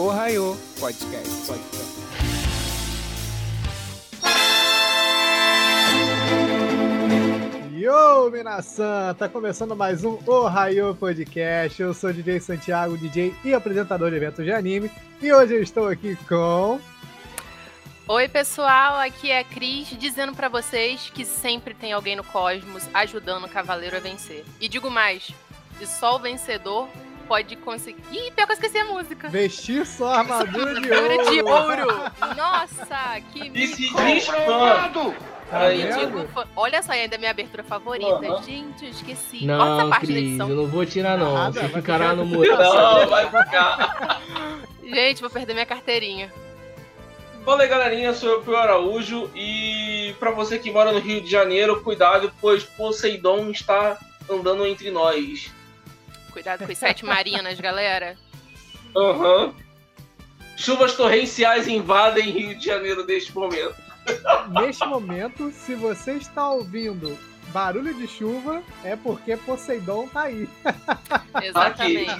Ohio Podcast. Podcast. Yo, Minasan! Tá começando mais um Ohio Podcast. Eu sou o DJ Santiago, DJ e apresentador de eventos de anime. E hoje eu estou aqui com. Oi, pessoal, aqui é a Cris dizendo pra vocês que sempre tem alguém no cosmos ajudando o cavaleiro a vencer. E digo mais, e só o vencedor pode conseguir. Ih, pior que eu esqueci a música. Vestir sua armadura de Armadura ouro. de ouro. Nossa, que E se mico. diz fã. Tá fã- Olha só, ainda é minha abertura favorita. Aham. Gente, eu esqueci. Essa Não, parte da Cris, edição. eu não vou tirar não. Nada, Você vai ficará ficar- no muro. Não, vai ficar. Gente, vou perder minha carteirinha. Fala aí, galerinha, eu sou o Pio Araújo e pra você que mora no Rio de Janeiro, cuidado, pois Poseidon está andando entre nós. Cuidado com os sete marinas, galera. Aham. Chuvas torrenciais invadem Rio de Janeiro neste momento. Neste momento, se você está ouvindo barulho de chuva, é porque Poseidon tá aí. Exatamente.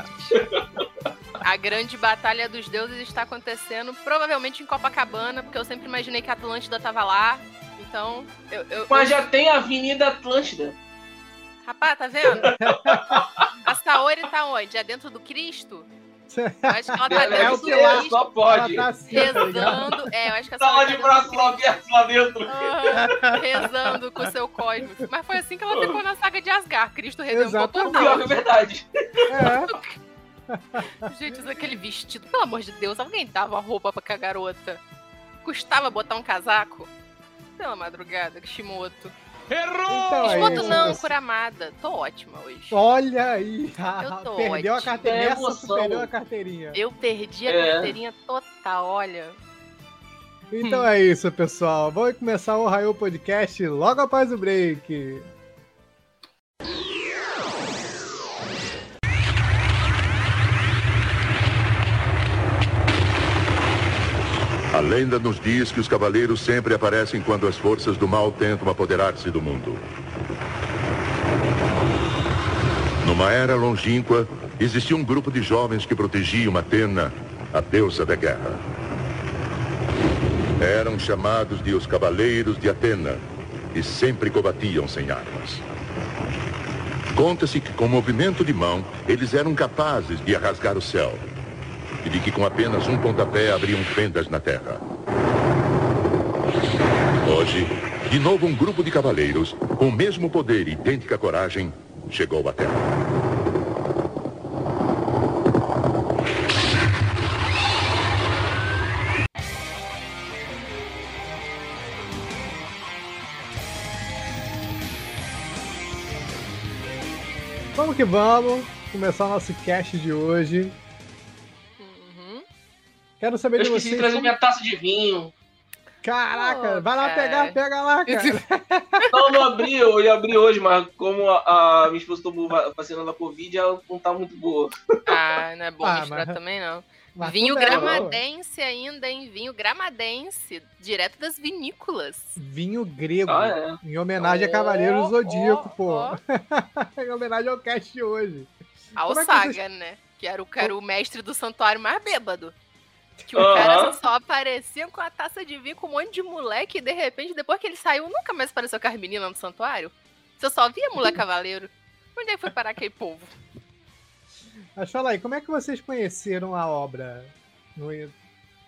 A grande batalha dos deuses está acontecendo provavelmente em Copacabana, porque eu sempre imaginei que a Atlântida tava lá. Então, eu. eu- Mas eu- já tem a Avenida Atlântida. Rapaz, tá vendo? A Saori tá onde? É dentro do Cristo? Eu acho que ela tá Ela é dentro o do Cristo. só pode. Ela tá assim, tá? Rezando. É, eu acho que a Tá lá Saori de tá do Cristo. abertos lá dentro. Aham, rezando com o seu cosmos. Mas foi assim que ela ficou na saga de Asgard. Cristo redentor que é total. verdade. É. Gente, usa aquele vestido. Pelo amor de Deus, alguém dava roupa pra garota. Custava botar um casaco? Pela madrugada, Kishimoto. Então é Kishimoto isso, não. Kuramada. Tô ótima hoje. Olha aí, Eu tô perdeu a ótima. carteirinha. É Essa perdeu a carteirinha. Eu perdi a É. carteirinha total, olha. Então é isso, pessoal. Vamos começar o Raio Podcast logo após o break. A lenda nos diz que os cavaleiros sempre aparecem quando as forças do mal tentam apoderar-se do mundo. Numa era longínqua, existia um grupo de jovens que protegiam Atena, a deusa da guerra. Eram chamados de os Cavaleiros de Atena e sempre combatiam sem armas. Conta-se que com movimento de mão, eles eram capazes de rasgar o céu e de que com apenas um pontapé abriam fendas na terra. Hoje, de novo um grupo de cavaleiros, com o mesmo poder e idêntica coragem, chegou à Terra. Vamos que vamos. Começar nosso cast de hoje. Quero saber Eu de esqueci de vocês. trazer como- minha taça de vinho. Caraca, Pô, vai lá cara. pegar, pega lá, cara. Não, não abri, eu ia abrir hoje, mas como a, a minha esposa tomou va- vacina da Covid, ela não tá muito boa. Ah, não é bom Ah, misturar mas- também, não. Mas Vinho é gramadense ainda, hein? Vinho gramadense, direto das vinícolas. Vinho grego. Ah, é. Em homenagem a Ó, Cavaleiro do Zodíaco, ó, pô. em homenagem ao cast de hoje. Ao Como é que Saga, vocês- né? Que era, o, que era o mestre do santuário mais bêbado. Que o Aham. cara só aparecia com a taça de vinho com um monte de moleque e de repente, depois que ele saiu, nunca mais apareceu com as meninas no santuário. Você só via moleque cavaleiro. Onde é que foi parar aquele povo? Mas fala aí, como é que vocês conheceram a obra?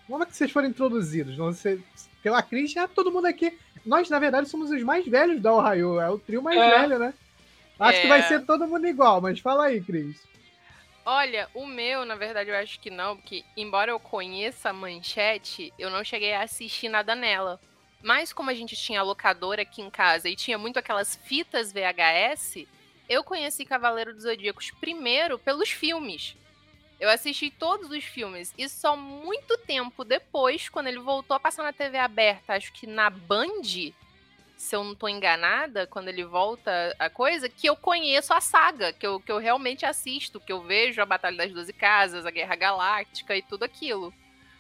Como é que vocês foram introduzidos? Não sei, pela Cris, já todo mundo aqui. Nós, na verdade, somos os mais velhos da Ohio. É o trio mais É. velho, né? Acho que É. vai ser todo mundo igual, mas fala aí, Cris. Olha, o meu, na verdade, eu acho que não, porque embora eu conheça a manchete, eu não cheguei a assistir nada nela. Mas como a gente tinha locadora aqui em casa e tinha muito aquelas fitas VHS, eu conheci Cavaleiro dos Zodíacos primeiro pelos filmes. Eu assisti todos os filmes e só muito tempo depois, quando ele voltou a passar na TV aberta, acho que na Band, se eu não tô enganada, quando ele volta a coisa, que eu conheço a saga, que eu, que eu realmente assisto, que eu vejo a Batalha das Doze Casas, a Guerra Galáctica e tudo aquilo.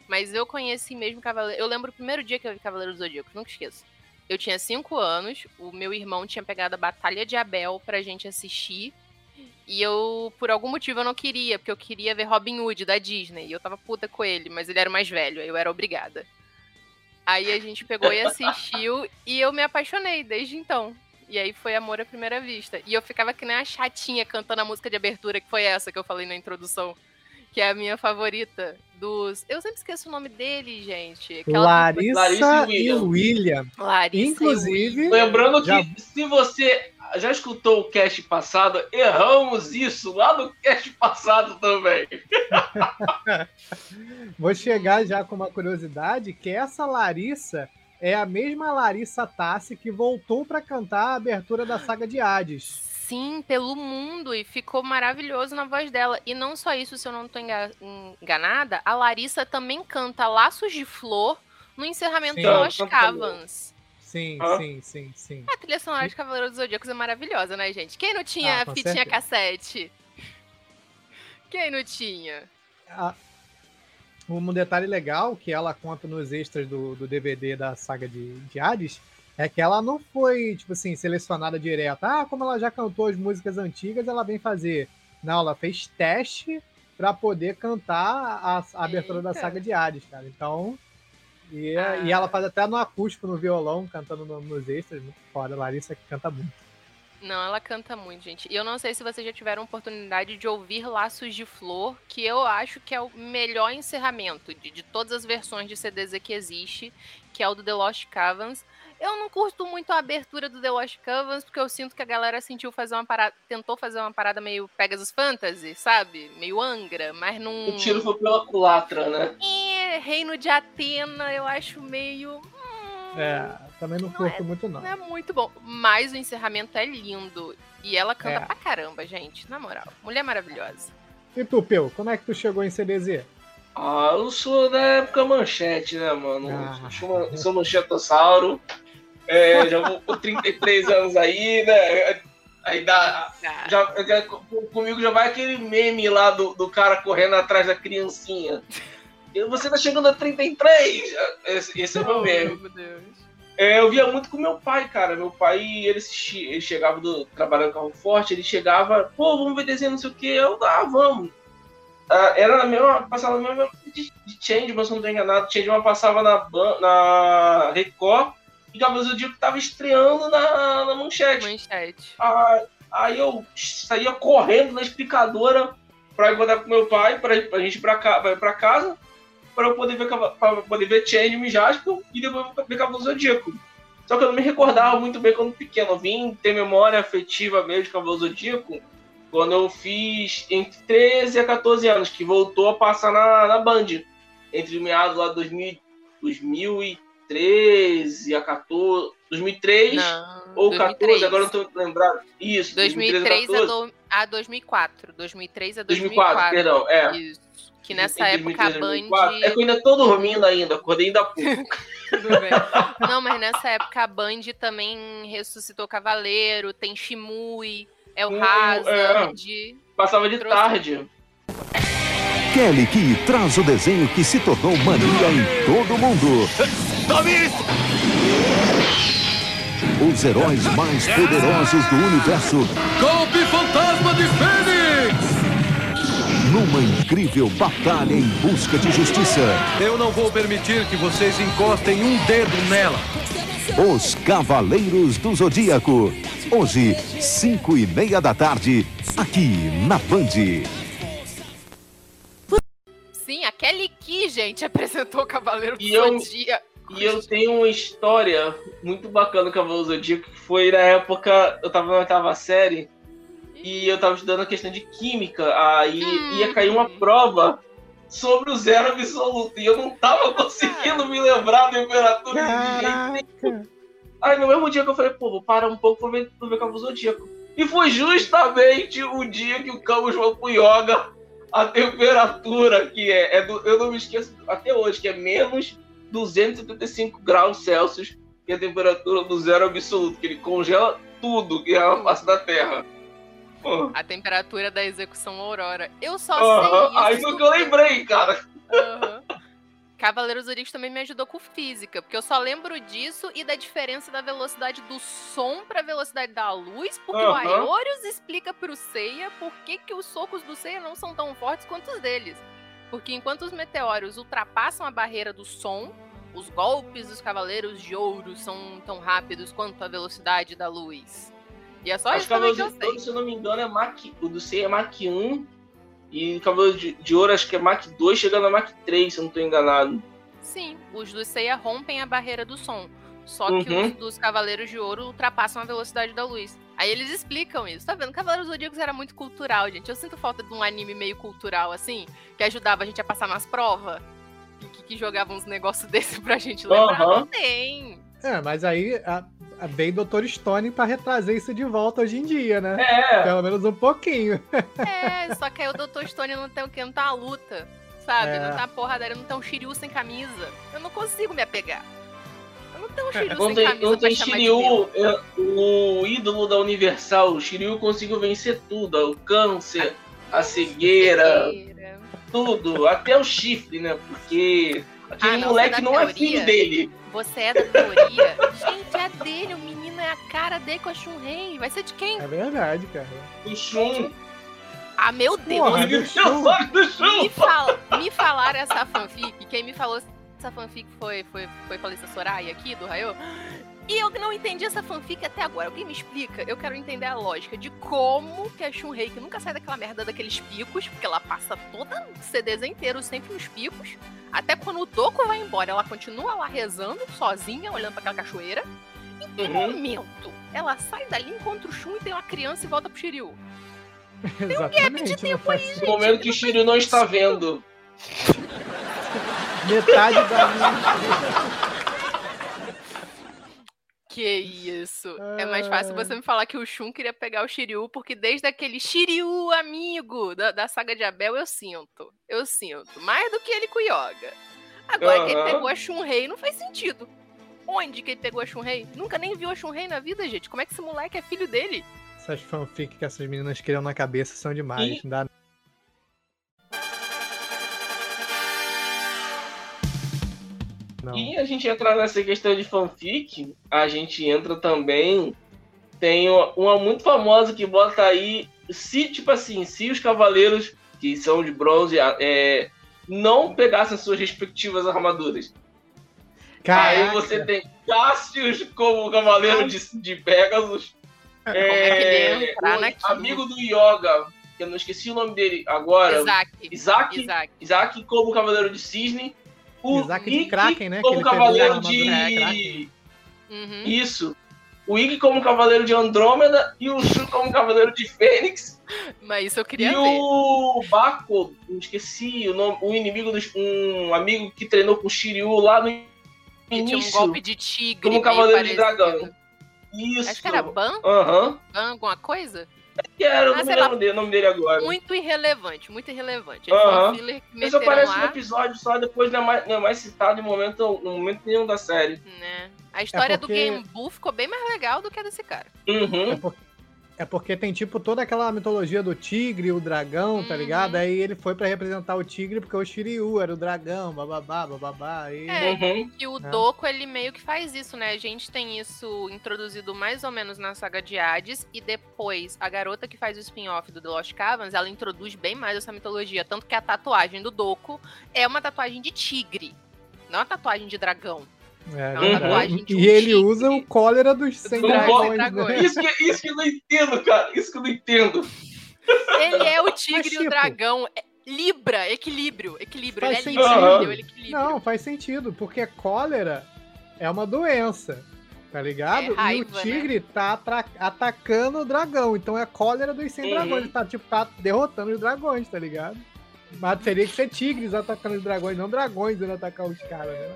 Mas eu conheci mesmo Cavaleiro. Eu lembro o primeiro dia que eu vi Cavaleiro do Zodíaco, nunca esqueço. Eu tinha cinco anos, o meu irmão tinha pegado a Batalha de Abel pra gente assistir. E eu, por algum motivo, eu não queria, porque eu queria ver Robin Hood da Disney. E eu tava puta com ele, mas ele era mais velho, eu era obrigada. Aí a gente pegou e assistiu e eu me apaixonei desde então. E aí foi amor à primeira vista. E eu ficava que nem a chatinha cantando a música de abertura, que foi essa que eu falei na introdução. Que é a minha favorita. Dos. Eu sempre esqueço o nome dele, gente. Aquela Larissa, Larissa e e William. William. Larissa e Inclusive, Lembrando que Já- se você já escutou o cast passado, erramos isso lá no cast passado também. vou chegar já com uma curiosidade, que essa Larissa é a mesma Larissa Tassi que voltou pra cantar a abertura da saga de Hades. Sim, pelo mundo. E ficou maravilhoso na voz dela. E não só isso, se eu não tô enga- enganada, a Larissa também canta Laços de Flor no encerramento Sim. de. Cavans. Sim, Hã? sim, sim, sim. A trilha sonora de Cavaleiro dos Zodíacos é maravilhosa, né, gente? Quem não tinha Ah, fitinha certeza. cassete? Quem não tinha? A- Um detalhe legal que ela conta nos extras do, do DVD da saga de, de Hades é que ela não foi, tipo assim, selecionada direto. Ah, como ela já cantou as músicas antigas, ela vem fazer. Não, ela fez teste pra poder cantar a, a abertura da saga de Hades, cara. Então. E, Ah. e ela faz até no acústico, no violão, cantando no- nos extras. Muito foda. Larissa que canta muito. Não, ela canta muito, gente. E eu não sei se vocês já tiveram oportunidade de ouvir Laços de Flor, que eu acho que é o melhor encerramento de, de todas as versões de CDZ que existe, que é o do The Lost Cavans. Eu não curto muito a abertura do The Lost Cavans, porque eu sinto que a galera sentiu fazer uma parada, tentou fazer uma parada meio Pegasus Fantasy, sabe? Meio Angra, mas não. O tiro foi pela culatra, né? É, Reino de Atena, eu acho meio. hum, É, também não Não curto muito, não. Não é muito bom. Mas o encerramento é lindo. E ela canta É. pra caramba, gente. Na moral. Mulher maravilhosa. E tu, Peu, como é que tu chegou em CDZ? Ah, eu sou da época manchete, né, mano? Ah. Sou, sou manchetossauro. É, já vou por 33 anos aí, né? Aí dá. Já, já- comigo já vai aquele meme lá do, do cara correndo atrás da criancinha. Você tá chegando a 33? Esse, esse é o meu meme. meu Deus. É, eu via muito com meu pai, cara. Meu pai, ele, ele chegava do trabalhando carro forte, ele chegava, pô, vamos ver desenho, não sei o que. Eu, ah, vamos. Ah, era na mesma, passava na mesma de, de Changeman, se eu não tô enganado. Changeman passava na, na Record e do Zodíaco tava estreando na, na Manchete. Manchete. Ah, aí eu saía correndo na explicadora pra encontrar com meu pai, pra, pra gente ir pra, ca- pra, pra casa, pra eu poder ver, pra poder ver Changeman Jasper e depois ver Cavaleiro Zodíaco. Só que eu não me recordava muito bem quando pequeno. Eu vim ter memória afetiva mesmo de Cavaleiro Zodíaco quando eu fiz entre 13 a 14 anos, que voltou a passar na, na Band. Entre meados lá de 2000, 2013 a 14. 2003 Não. ou 2003. 14, agora eu não tô lembrado. Isso, 2003 a, 14. do, a 2004. 2003 a 2004, 2004. perdão, é. Isso. Que nessa época a 2003 e Band. 2004. É que eu ainda tô dormindo ainda, acordei ainda há pouco. Tudo bem. Não, mas nessa época a Band também ressuscitou Cavaleiro, tem Shimui, El Hum, Hazard. Passava de Trouxe. tarde. Kelly Key traz o desenho que se tornou mania em todo mundo. Os heróis mais poderosos do universo Golpe fantasma de Fênix! numa incrível batalha em busca de justiça. Eu não vou permitir que vocês encostem um dedo nela. Os Cavaleiros do Zodíaco. Hoje, cinco e meia da tarde, aqui na Band. Sim, a Kelly Key, gente, apresentou o Cavaleiro do E eu- Zodíaco. E eu tenho uma história muito bacana com o Cavaleiro do Zodíaco, que foi na época, eu tava na oitava série, e eu tava estudando a questão de química, aí Hum. ia cair uma prova sobre o zero absoluto, e eu não tava conseguindo me lembrar da temperatura de jeito nenhum. Aí no mesmo dia que eu falei, pô, vou parar um pouco pra ver, pra ver Cavaleiro do Zodíaco. E foi justamente o dia que o Camus foi pro Yoga, a temperatura que é, é do- eu não me esqueço até hoje, que é menos 275 graus Celsius, que é a temperatura do zero absoluto, que ele congela tudo que é a face da Terra. Pô, A temperatura da execução Aurora. Eu só aham, sei Aí isso. foi que eu lembrei, cara. Cavaleiros Zodíacos também me ajudou com física, porque eu só lembro disso e da diferença da velocidade do som para a velocidade da luz, porque o Aham. Aeolus explica pro Seiya por que, que os socos do Seiya não são tão fortes quanto os deles. Porque enquanto os meteoros ultrapassam a barreira do som, os golpes dos Cavaleiros de Ouro são tão rápidos quanto a velocidade da luz. E é só Acho isso que eu sei. Ouro, se eu não me engano, é Mach. O do C é Mach 1. E Cavaleiro de, de Ouro, acho que é Mach 2, chegando a Mach 3, se eu não tô enganado. Sim, os do Seiya rompem a barreira do som. Só que Uhum. os dos Cavaleiros de Ouro ultrapassam a velocidade da luz. Aí eles explicam isso. Tá vendo? Cavaleiros Zodíacos era muito cultural, gente. Eu sinto falta de um anime meio cultural, assim, que ajudava a gente a passar nas provas. Que, que, que jogava uns negócios desse pra gente lembrar. Aham. Não tem. É, mas aí a, a, o Dr. Stone pra retrazer isso de volta hoje em dia, né? É, Pelo menos um pouquinho. É, só que aí o Dr. Stone não tem o quê? Não tá a luta. Sabe? É. Não tá a porradaria, não tem um Shiryu sem camisa. Eu não consigo me apegar. Eu não tenho um Shiryu sem tem, camisa tem de meu. Shiryu, o ídolo da Universal. O Shiryu conseguiu vencer tudo: o câncer, a cegueira, Cegueira. tudo. Até o chifre, né? Porque aquele Ah, não, moleque não é filho dele. Você é da teoria? Gente, é dele. O menino é a cara dele com a Shun-Rei. Vai ser de quem? É verdade, cara. O Shun. Ah, meu Deus. Porra, Shun. do Shun. Me, fala, me falaram essa fanfic. Quem me falou essa fanfic foi, foi, foi Falissa Soraya aqui, do Raio. E eu não entendi essa fanfic até agora. Alguém me explica? Eu quero entender a lógica de como que a Shun-Rei, que nunca sai daquela merda daqueles picos, porque ela passa toda o CDs inteiro sempre nos picos, até quando o Doku vai embora, ela continua lá rezando, sozinha, olhando pra aquela cachoeira. Em que Uhum. momento ela sai dali, encontra o Shun e tem uma criança e volta pro Shiryu? Exatamente. não faz No momento que o Shiryu não está vendo. Metade da minha. Que isso. É mais fácil você me falar que o Shun queria pegar o Shiryu, porque desde aquele Shiryu amigo da, da saga de Abel, eu sinto. Eu sinto. Mais do que ele com o Yoga. Agora que ele pegou a Shun-Rei, não faz sentido. Onde que ele pegou a Shun-Rei? Nunca nem viu a Shun-Rei na vida, gente. Como é que esse moleque é filho dele? Essas fanfic que essas meninas criam na cabeça são demais. E- Não dá... Não. E a gente entra nessa questão de fanfic, a gente entra também. Tem uma, muito famosa que bota aí. Se, tipo assim, se os cavaleiros que são de bronze é, não pegassem suas respectivas armaduras. Aí Caraca. você tem Cassius como cavaleiro de, de Pegasus. É o naquilo? amigo do Yoga, que eu não esqueci o nome dele agora. Isaac. Isaac, Isaac. Isaac como cavaleiro de cisne. O Isaac de Ikki Kraken, né? que como cavaleiro de. Kraken. Uhum. Isso. O Iggy como cavaleiro de Andrômeda e o Shu como cavaleiro de Fênix. Mas isso eu queria e ver. o Baco, não esqueci o nome, o inimigo dos. Um amigo que treinou com o Shiryu lá no Que tinha um início. golpe de tigre. como cavaleiro de dragão. Isso. Acho que era Ban, Aham. Ban alguma coisa? Que era, eu Ah, não me lembro dele, o nome dele agora. Muito irrelevante, muito irrelevante. Ele um que Ele meteram só aparece no episódio, só depois não é mais, não é mais citado em momento, no momento nenhum da série. né? A história porque- do Game Boo ficou bem mais legal do que a desse cara. Uhum. É porque, é porque tem tipo toda aquela mitologia do tigre, o dragão, tá Uhum. ligado? Aí ele foi pra representar o tigre porque o Shiryu era o dragão, bababá, bababá. E... É. Uhum. E o É. Doku, ele meio que faz isso, né? A gente tem isso introduzido mais ou menos na saga de Hades, e depois a garota que faz o spin-off do The Lost Caverns, ela introduz bem mais essa mitologia. Tanto que a tatuagem do Doku é uma tatuagem de tigre, não uma tatuagem de dragão. É, uma verdade. tatuagem de um e ele tigre. usa o cólera dos 100 Do dragões. né? Isso, que, isso que eu não entendo, cara. Isso que eu não entendo. Ele é o tigre e tipo, o dragão. É- Libra, equilíbrio, equilíbrio. Faz Ele é sentido. Libra? Ele é equilíbrio. Não, faz sentido, porque cólera é uma doença, tá ligado? É raiva, e o tigre tá atra- atacando o dragão, então é cólera dos 100 Uhum. dragões, ele tá, tipo, tá derrotando os dragões, tá ligado? Mas teria que ser tigres atacando os dragões, não dragões indo atacar os caras, né?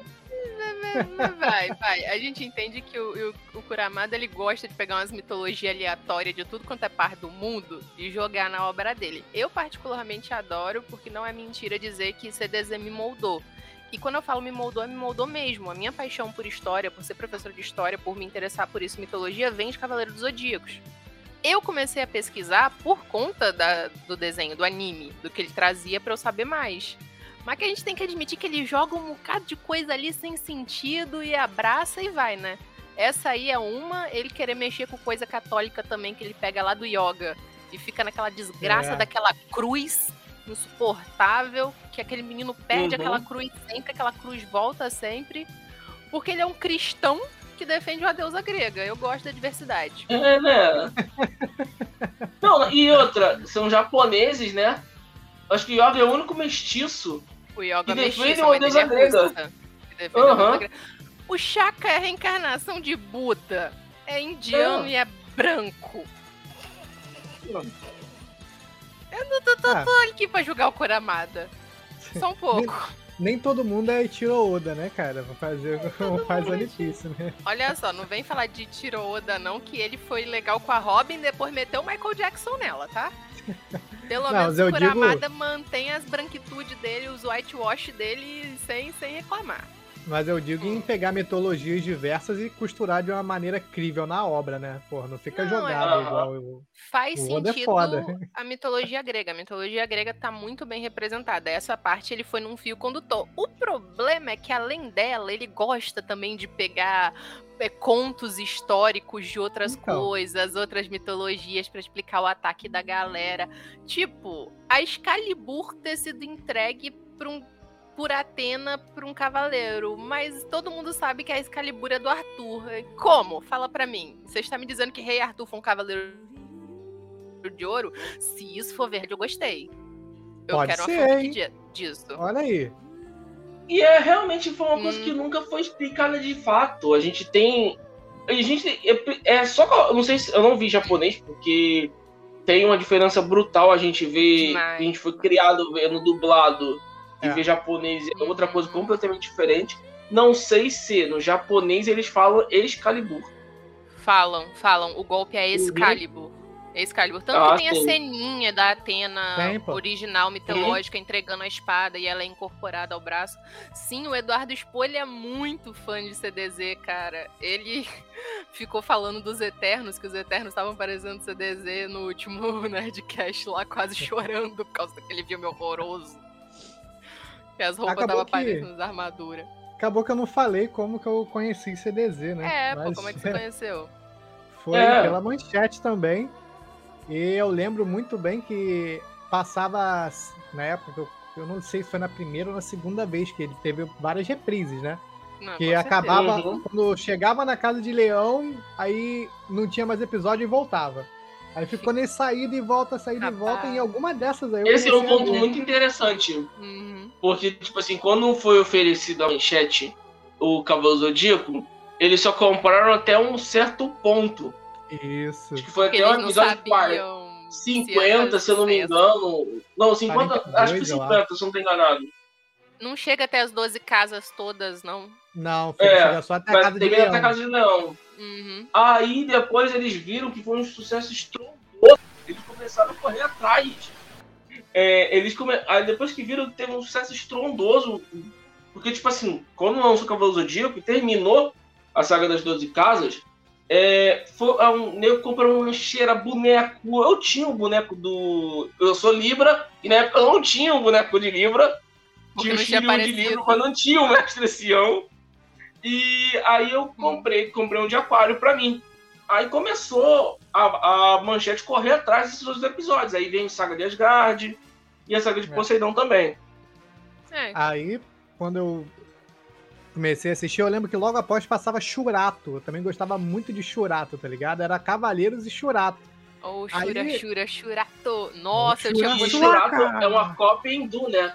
Vai, vai. A gente entende que o, o, o Kuramada ele gosta de pegar umas mitologias aleatórias de tudo quanto é parte do mundo e jogar na obra dele. Eu particularmente adoro, porque não é mentira dizer que CDZ me moldou. E quando eu falo me moldou, me moldou mesmo. A minha paixão por história, por ser professora de história, por me interessar por isso, mitologia, vem de Cavaleiro dos Zodíacos. Eu comecei a pesquisar por conta da- do desenho, do anime, do que ele trazia pra eu saber mais. Mas que a gente tem que admitir que ele joga um bocado de coisa ali sem sentido e abraça e vai, né? Essa aí é uma, ele querer mexer com coisa católica também, que ele pega lá do yoga e fica naquela desgraça É. daquela cruz insuportável, que aquele menino perde Uhum. aquela cruz sempre, aquela cruz volta sempre, porque ele é um cristão que defende uma deusa grega. Eu gosto da diversidade. É, né? Não, e outra, são japoneses, né? Acho que Yoga é o único mestiço. O yoga E uma ele é deusa grega. russa. Que defende uma deusa grega. O Shaka é a reencarnação de Buda. É indiano Ah. e é branco. Ah, Tô aqui pra julgar o Kuramada. Só um pouco. nem todo mundo é Ichiro Oda, né, cara? Pra fazer como faz Piece, né? Olha só, não vem falar de Tiro Oda, não, que ele foi legal com a Robin e depois meteu o Michael Jackson nela, tá? Pelo Não, menos o digo- Kuramada mantém as branquitudes dele, os whitewash dele sem, sem reclamar. Mas eu digo em pegar mitologias diversas e costurar de uma maneira crível na obra, né? Porra, não fica Não, jogado é- igual eu. Faz O é sentido foda. a mitologia grega. A mitologia grega tá muito bem representada. Essa parte ele foi num fio condutor. O problema é que, além dela, ele gosta também de pegar é, contos históricos de outras Então. coisas, outras mitologias pra explicar o ataque da galera. Tipo, a Excalibur ter sido entregue pra um por Atena pra um cavaleiro, mas todo mundo sabe que a Excalibur é do Arthur. Como? Fala pra mim. Você está me dizendo que Rei Arthur foi um cavaleiro de ouro? Se isso for verde, eu gostei. Eu Pode quero ser, uma hein? di- disso. Olha aí. E é realmente foi uma coisa Hum. que nunca foi explicada de fato. A gente tem. A gente. É, é só. eu Não sei se. Eu não vi japonês, porque tem uma diferença brutal a gente ver. Demais. A gente foi criado vendo dublado e É. ver japonês é outra coisa Uhum. completamente diferente. Não sei se no japonês eles falam Excalibur. Falam, falam. O golpe é Excalibur. Excalibur. Tanto Ah, que tem a ceninha da Atena Tem, original, mitológica, entregando a espada e ela é incorporada ao braço. Sim, o Eduardo ele é muito fã de CDZ, cara. Ele ficou falando dos Eternos, que os Eternos estavam aparecendo no CDZ no último Nerdcast lá, quase chorando por causa daquele filme horroroso. Que as roupas Acabou estavam que- aparecendo nas armaduras. Acabou que eu não falei como que eu conheci CDZ, né? É, pô, Mas como é que você conheceu? Foi É. pela manchete também. E eu lembro muito bem que passava na época, eu, eu não sei se foi na primeira ou na segunda vez que ele teve várias reprises, né? Não, Que com certeza. acabava, Uhum. quando chegava na casa de Leão, aí não tinha mais episódio e voltava. Aí ficou nesse saída e volta, saída e Rapaz. volta, e em alguma dessas aí Esse é um ponto ver. muito interessante. Uhum. Porque, tipo assim, quando foi oferecido a manchete o Cavaleiro Zodíaco, eles só compraram até um certo ponto. Isso. Acho que foi Porque até não episódio 40. sabiam. se 50, ia se eu não me engano. Não, 50, acho que 42, eu 50, se eu não tô enganado. Não chega até as 12 casas todas, não. Não, foi É, chega só até a casa de Leão. até a casa de Leão. Uhum. Aí depois eles viram que foi um sucesso estrondoso. Eles começaram a correr atrás. É, eles come... Aí depois que viram que teve um sucesso estrondoso. Porque, tipo assim, quando lançou o Cavaleiro Zodíaco e terminou a saga das 12 casas, é, foi, é um nego comprou uma cheira boneco. Eu tinha um boneco do. Eu sou Libra, e na época eu não tinha um boneco de Libra. Porque Tinha o tinha Shiryu de. Libra, mas não tinha o Mestre Sião. E aí eu comprei, comprei um de aquário pra mim. Aí começou a, a manchete correr atrás desses outros episódios. Aí vem Saga de Asgard e a Saga de É. Poseidon também. É, Aí, quando eu comecei a assistir, eu lembro que logo após passava Churato. Eu também gostava muito de Churato, tá ligado? Era Cavaleiros e Churato. ou Shura, Aí- Shura, Shurato. Nossa, eu Shura, tinha E muito. Cara. é uma cópia hindu, né?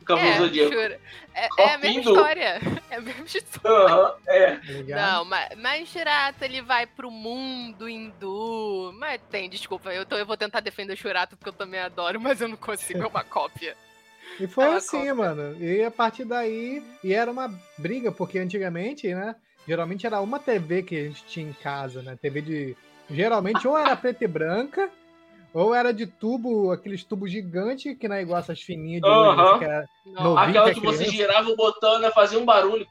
Do Cavaleiro É, Zodíaco. Shura. É, é a mesma história. É a mesma história. Aham, é. Tá? Não, mas, mas Shurato ele vai pro mundo hindu. Mas tem, desculpa, eu, tô, eu vou tentar defender o Shurato porque eu também adoro, mas eu não consigo, é uma cópia. E foi É assim, cópia. mano. E a partir daí. E era uma briga, porque antigamente, né? Geralmente era uma TV que a gente tinha em casa, né? TV de. Geralmente ou era preta e branca, ou era de tubo, aqueles tubos gigantes, que não é igual essas fininhas de Aham. assim, que era Não. Novinho. Aquela que é que você criança. girava o botão, né? Fazia um barulho.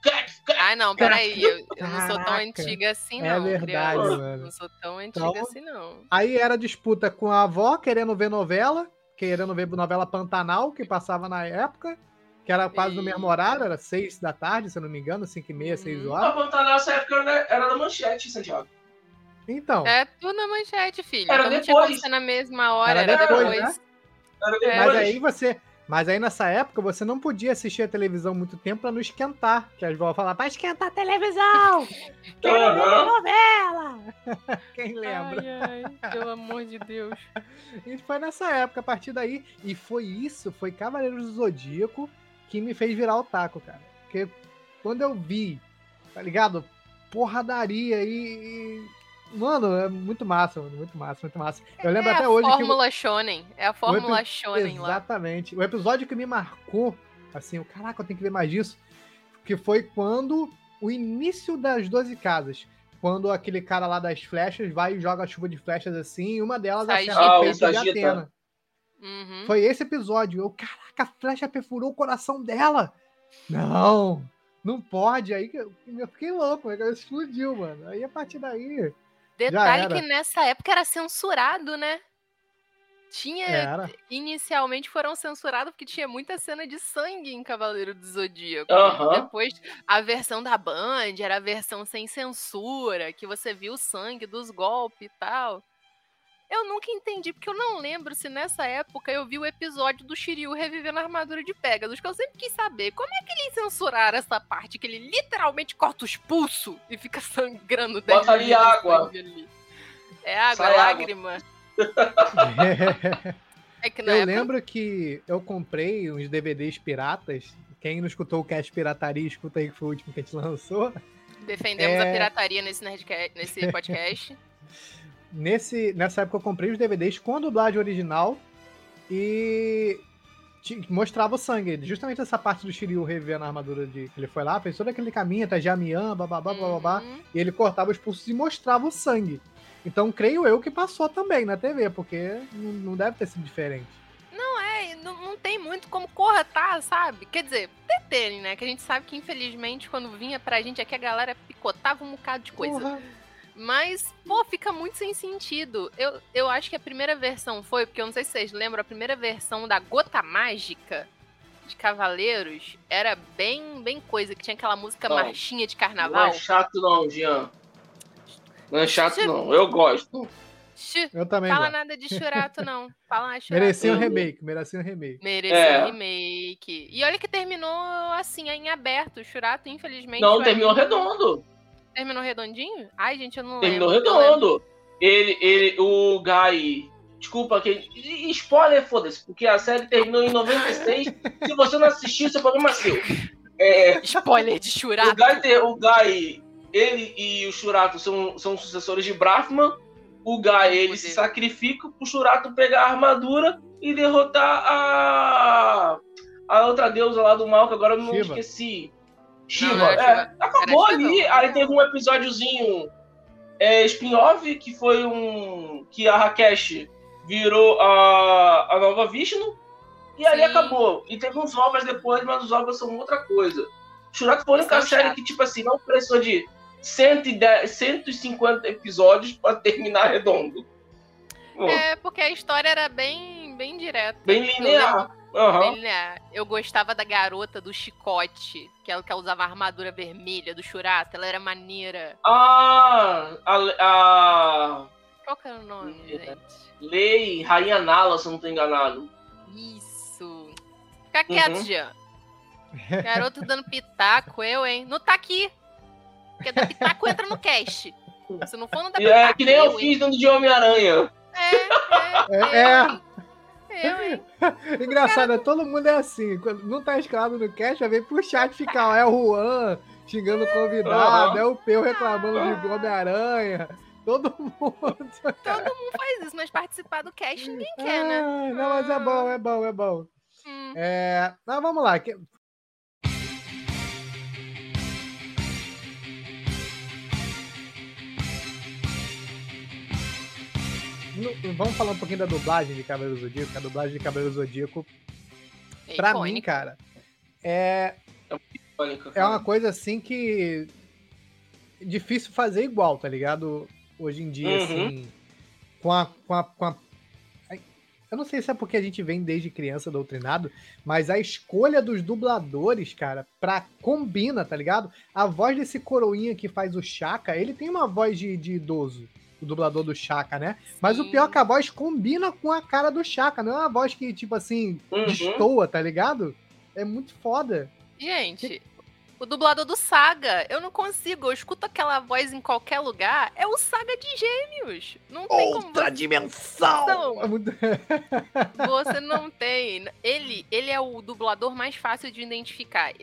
Ai, não, peraí. Eu, eu não sou tão antiga assim, É não. verdade, criança. mano. Não sou tão antiga Então- assim, não. Aí era disputa com a avó, querendo ver novela, querendo ver novela Pantanal, que passava na época, que era quase no E- mesmo horário, era 6 da tarde, se eu não me engano, 5 e meia, 6 Uhum. A horas. Pantanal nessa época era, era da manchete, Santiago. Então, É tudo na manchete, filho. Era então não tinha depois. na mesma hora, Era era depois, depois. né? Era É. mas depois. aí você. Mas aí nessa época você não podia assistir a televisão muito tempo pra não esquentar. Que as vó falavam, pra esquentar a televisão! Quero ver Aham. novela! Quem lembra? Ai, ai, pelo amor de Deus. E foi nessa época, a partir daí. E foi isso, foi Cavaleiros do Zodíaco que me fez virar otaku, cara. Porque quando eu vi, tá ligado? Porradaria e. Mano, é muito massa, mano. Muito massa, muito massa. Eu lembro é até a hoje que. Fórmula Shonen. É a Fórmula Shonen lá. Exatamente. O episódio que me marcou, assim, o caraca, eu tenho que ver mais disso, que foi quando o início das 12 casas. Quando aquele cara lá das flechas vai e joga a chuva de flechas assim, e uma delas Sagitta. acerta Ah, o peito de. Atena. Uhum. Foi esse episódio. Eu, caraca, a flecha perfurou o coração dela. Não, não pode. Aí que eu, eu fiquei louco, aí explodiu, mano. Aí a partir daí. Detalhe era. que nessa época era censurado, né? Tinha. Era. Inicialmente foram censurados porque tinha muita cena de sangue em Cavaleiro do Zodíaco. Aham. Depois, a versão da Band era a versão sem censura, que você viu o sangue dos golpes e tal. Eu nunca entendi, porque eu não lembro se nessa época eu vi o episódio do Shiryu revivendo a armadura de Pegasus, que eu sempre quis saber. Como é que eles censuraram essa parte que ele literalmente corta os pulsos e fica sangrando dez Bota ali água. ali? É água, Sai água. lágrima. É que na eu época lembro que eu comprei uns DVDs piratas. Quem não escutou o Cast Pirataria, escuta aí que foi o último que a gente lançou. defendemos É. a pirataria nesse, nerdca- nesse podcast. Nesse, nessa época eu comprei os DVDs com a dublagem original e mostrava o sangue. Justamente essa parte do Shiryu revivendo a armadura de que ele foi lá, fez todo aquele caminho até Jamian, bababá, bababá, Uhum. e ele cortava os pulsos e mostrava o sangue. Então creio eu que passou também na TV, porque não, deve ter sido diferente. Não é, não, não tem muito como cortar, sabe? Quer dizer, deterem, né? Que a gente sabe que infelizmente quando vinha pra gente aqui a galera picotava um bocado de coisa. Porra. Mas, pô, fica muito sem sentido. Eu, eu acho que a primeira versão foi, porque eu não sei se vocês lembram, a primeira versão da Gota Mágica de Cavaleiros era bem, bem coisa, que tinha aquela música Não. marchinha de Não carnaval. é chato não, Jean. Não é chato não, eu gosto. Eu também Fala gosto. nada de churato, não. Fala churato. Merecia um remake, merecia um remake. Mereceu É. um remake. E olha que terminou assim, em aberto. O Churato, infelizmente. Não, terminou redondo. Terminou redondinho? Ai, gente, eu não Terminou lembro. Lembro. redondo. Ele, ele, o Guy. Desculpa, que. Spoiler, foda-se, porque a série terminou em 96. Se você não assistiu, seu problema é seu. É, Spoiler de o, Churato. Guy, te- o Guy, ele e o Shurato são, são sucessores de Brahman. O Guy, ele se sacrifica pro Shurato pegar a armadura e derrotar a. A outra deusa lá do mal, que agora eu não Shiva. esqueci. Shiva. é, acabou ali. Aí teve um episódiozinho é, spin-off, que foi um. que a Rakesh virou a, a nova Vishnu. E aí Sim. acabou. E teve uns ovos depois, mas os ovos são outra coisa. Shurato foi a única série chatos. que, tipo assim, não precisou de 110, 150 episódios pra terminar redondo. É, porque a história era bem, bem direta. bem linear. Bem linear. Eu gostava da garota do chicote, que ela que usava a armadura vermelha do Churato. Ela era maneira. Ah, a, a Qual que era o nome, gente? Lei Rainha Nala, se eu não tô enganado. Isso. Fica quieto, Uhum. Jean. Garoto dando pitaco, eu, hein? Não tá aqui. Porque dar pitaco entra no cast. Se não for, não dá é pitaco. que nem eu hein? fiz dentro de Homem-Aranha. É, é, É, é. Eu, hein? Engraçado, é, todo mundo é assim. Quando não tá escalado no cast, já vem pro chat ficar. ó, É o Juan xingando o convidado, Aham. é o Peu reclamando de Homem-Aranha. Todo mundo. Todo mundo faz isso, mas participar do cast ninguém quer, né? Ah, não, mas é bom, é bom, é bom. Hum. É, mas vamos lá. No- Vamos falar um pouquinho da dublagem de Cavaleiro do Zodíaco. A dublagem de Cavaleiro do Zodíaco, É pra mim, cara, é, é cara. uma coisa assim que. difícil fazer igual, tá ligado? Hoje em dia, Uhum. assim. Com a. Com a, com a- eu não sei se é porque a gente vem desde criança doutrinado, mas a escolha dos dubladores, cara, pra combina, tá ligado? A voz desse coroinha que faz o Chaka, ele tem uma voz de, de idoso, o dublador do Chaka, né? Mas o Sim. pior é que a voz combina com a cara do Chaka, não é uma voz que, tipo assim, Uhum. destoa, tá ligado? É muito foda. Gente, o dublador do Saga, eu não consigo. Eu escuto aquela voz em qualquer lugar. É o Saga de Gêmeos. Não tem como você... dimensão! É muito... Você não tem. Ele, ele é o dublador mais fácil de identificar.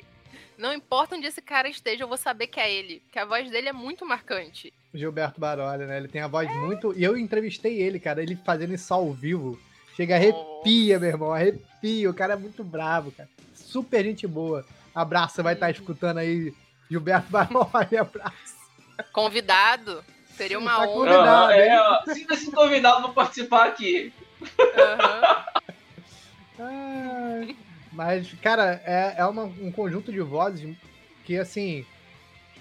Não importa onde esse cara esteja, eu vou saber que é ele. Que a voz dele é muito marcante. Gilberto Baroli, né? Ele tem a voz muito. E eu entrevistei ele, cara, ele fazendo isso ao vivo. Chega, arrepia, meu irmão, arrepia. O cara é muito bravo, cara. Super gente boa. Abraço, você vai estar escutando aí, Gilberto Baroli, abraço. Convidado. Seria uma Tá honra. hein? é, ó, Sinta-se convidado pra participar aqui. Aham. Ai, Mas, cara, é, é uma- um conjunto de vozes que, assim,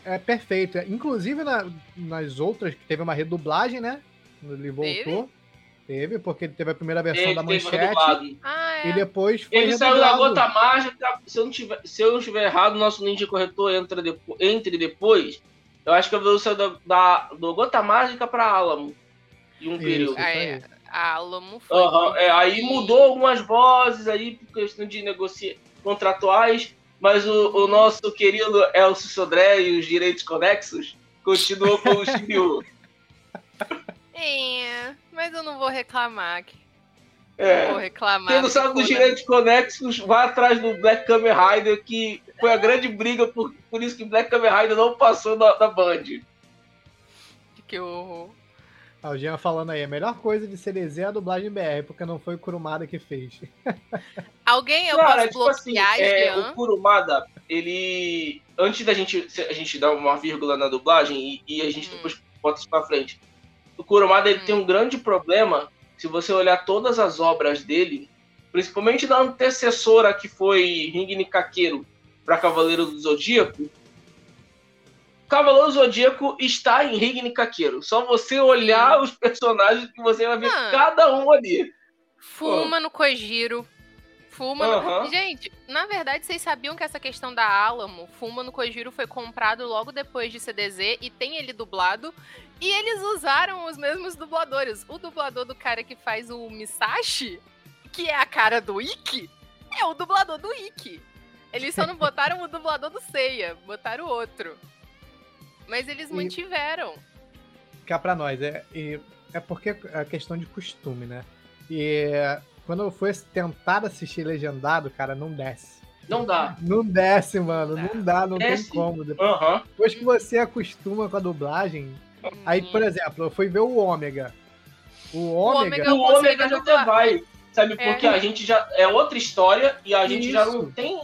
é perfeito. Inclusive na- nas outras, que teve uma redublagem, né? Quando ele voltou. Teve, porque ele teve a primeira versão Ele da teve manchete. redublado. Ah, é. E depois foi Ele saiu da redublado. gota mágica. Se eu não tiver, se eu não estiver errado, nosso ninja corretor entra depo- entre depois. Eu acho que eu saiu da, da, do gota mágica pra Alamo. Em um Isso, período. isso Ah, aí. é. A Alamo foi. Aham, é, aí mudou algumas vozes aí por questão de negocia contratuais, mas o, o nosso querido Elcio Sodré e os direitos conexos continuou com o Shiryu. É, mas eu não vou reclamar. Não É. vou reclamar. Quem não sabe dos né? direitos conexos, vai atrás do Black Kamen Rider, que foi a grande briga, por, por isso que Black Kamen Rider não passou na, na Band. Que horror. Ah, o Jean falando aí, a melhor coisa de CDZ é a dublagem BR, porque não foi o Kurumada que fez. Alguém eu Cara, posso tipo assim, bloquear, é, Jean? o Kurumada, ele. Antes da gente, a gente dar uma vírgula na dublagem e, e a gente Hum. depois bota isso pra frente. O Kurumada ele Hum. tem um grande problema, se você olhar todas as obras dele, principalmente da antecessora que foi Ring Nikakeiro para Cavaleiro do Zodíaco. Cavaleiro Zodíaco está em Ring Nikakeiro. Só você olhar os personagens que você vai ver Ah. cada um ali. Fuma no Kojiro. Fuma no... Aham. Gente, na verdade, vocês sabiam que essa questão da Alamo, Fuma no Kojiro, foi comprado logo depois de CDZ e tem ele dublado. E eles usaram os mesmos dubladores. O dublador do cara que faz o Misashi, que é a cara do Ikki, é o dublador do Ikki. Eles só não botaram o dublador do Seiya, botaram outro. Mas eles E- mantiveram. Cá pra nós, é, e é porque é questão de costume, né? E quando eu fui tentar assistir legendado, cara, não desce. Não dá. Não desce, mano. Não dá, não Desce. tem como. Depois Aham. depois que você acostuma com a dublagem. Aí, por exemplo, eu fui ver o Ômega. O Ômega. O ômega já até vai. Sabe, É. porque a gente já. É outra história e a gente já Isso. não tem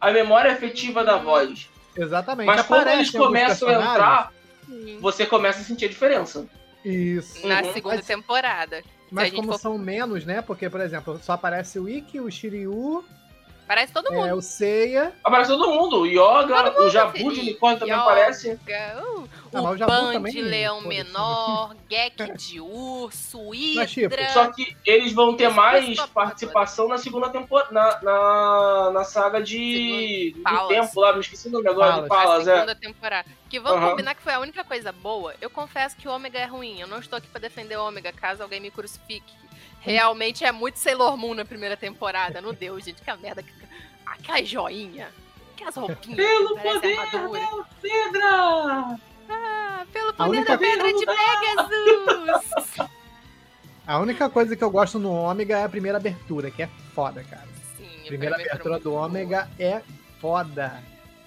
a memória efetiva da voz. Exatamente. Mas quando eles começam a entrar, Sim. você começa a sentir a diferença. Isso. Na Uhum. segunda Mas- temporada. Mas como for- são menos, né? Porque, por exemplo, só aparece o Ikki, o Shiryu, Parece todo mundo. é, o Seiya. Aparece todo mundo. O Yoga, Todo o Jabu de unicórnio também Yoga, aparece. uh, o o Jabu Ban também, de leão foda-se. menor, Gek de urso, Mas, tipo, Hydra. Só que eles vão ter mais participação na segunda temporada. Na, na, na saga de. Segundo, do Palas. tempo lá, me esqueci o nome agora Palas. de Palas, a é. segunda temporada. Que vamos Aham. combinar que foi a única coisa boa. Eu confesso que o Ômega é ruim. Eu não estou aqui pra defender o Ômega, caso alguém me crucifique. Realmente é muito Sailor Moon na primeira temporada. Não deu, gente. Que merda. Aquela joinha. Aquelas roupinhas. Pelo poder armadura. da pedra! Ah, pelo A poder da pedra de Pegasus. A única coisa que eu gosto no Ômega é a primeira abertura, que é foda, cara. Sim, A a primeira abertura do Ômega é foda.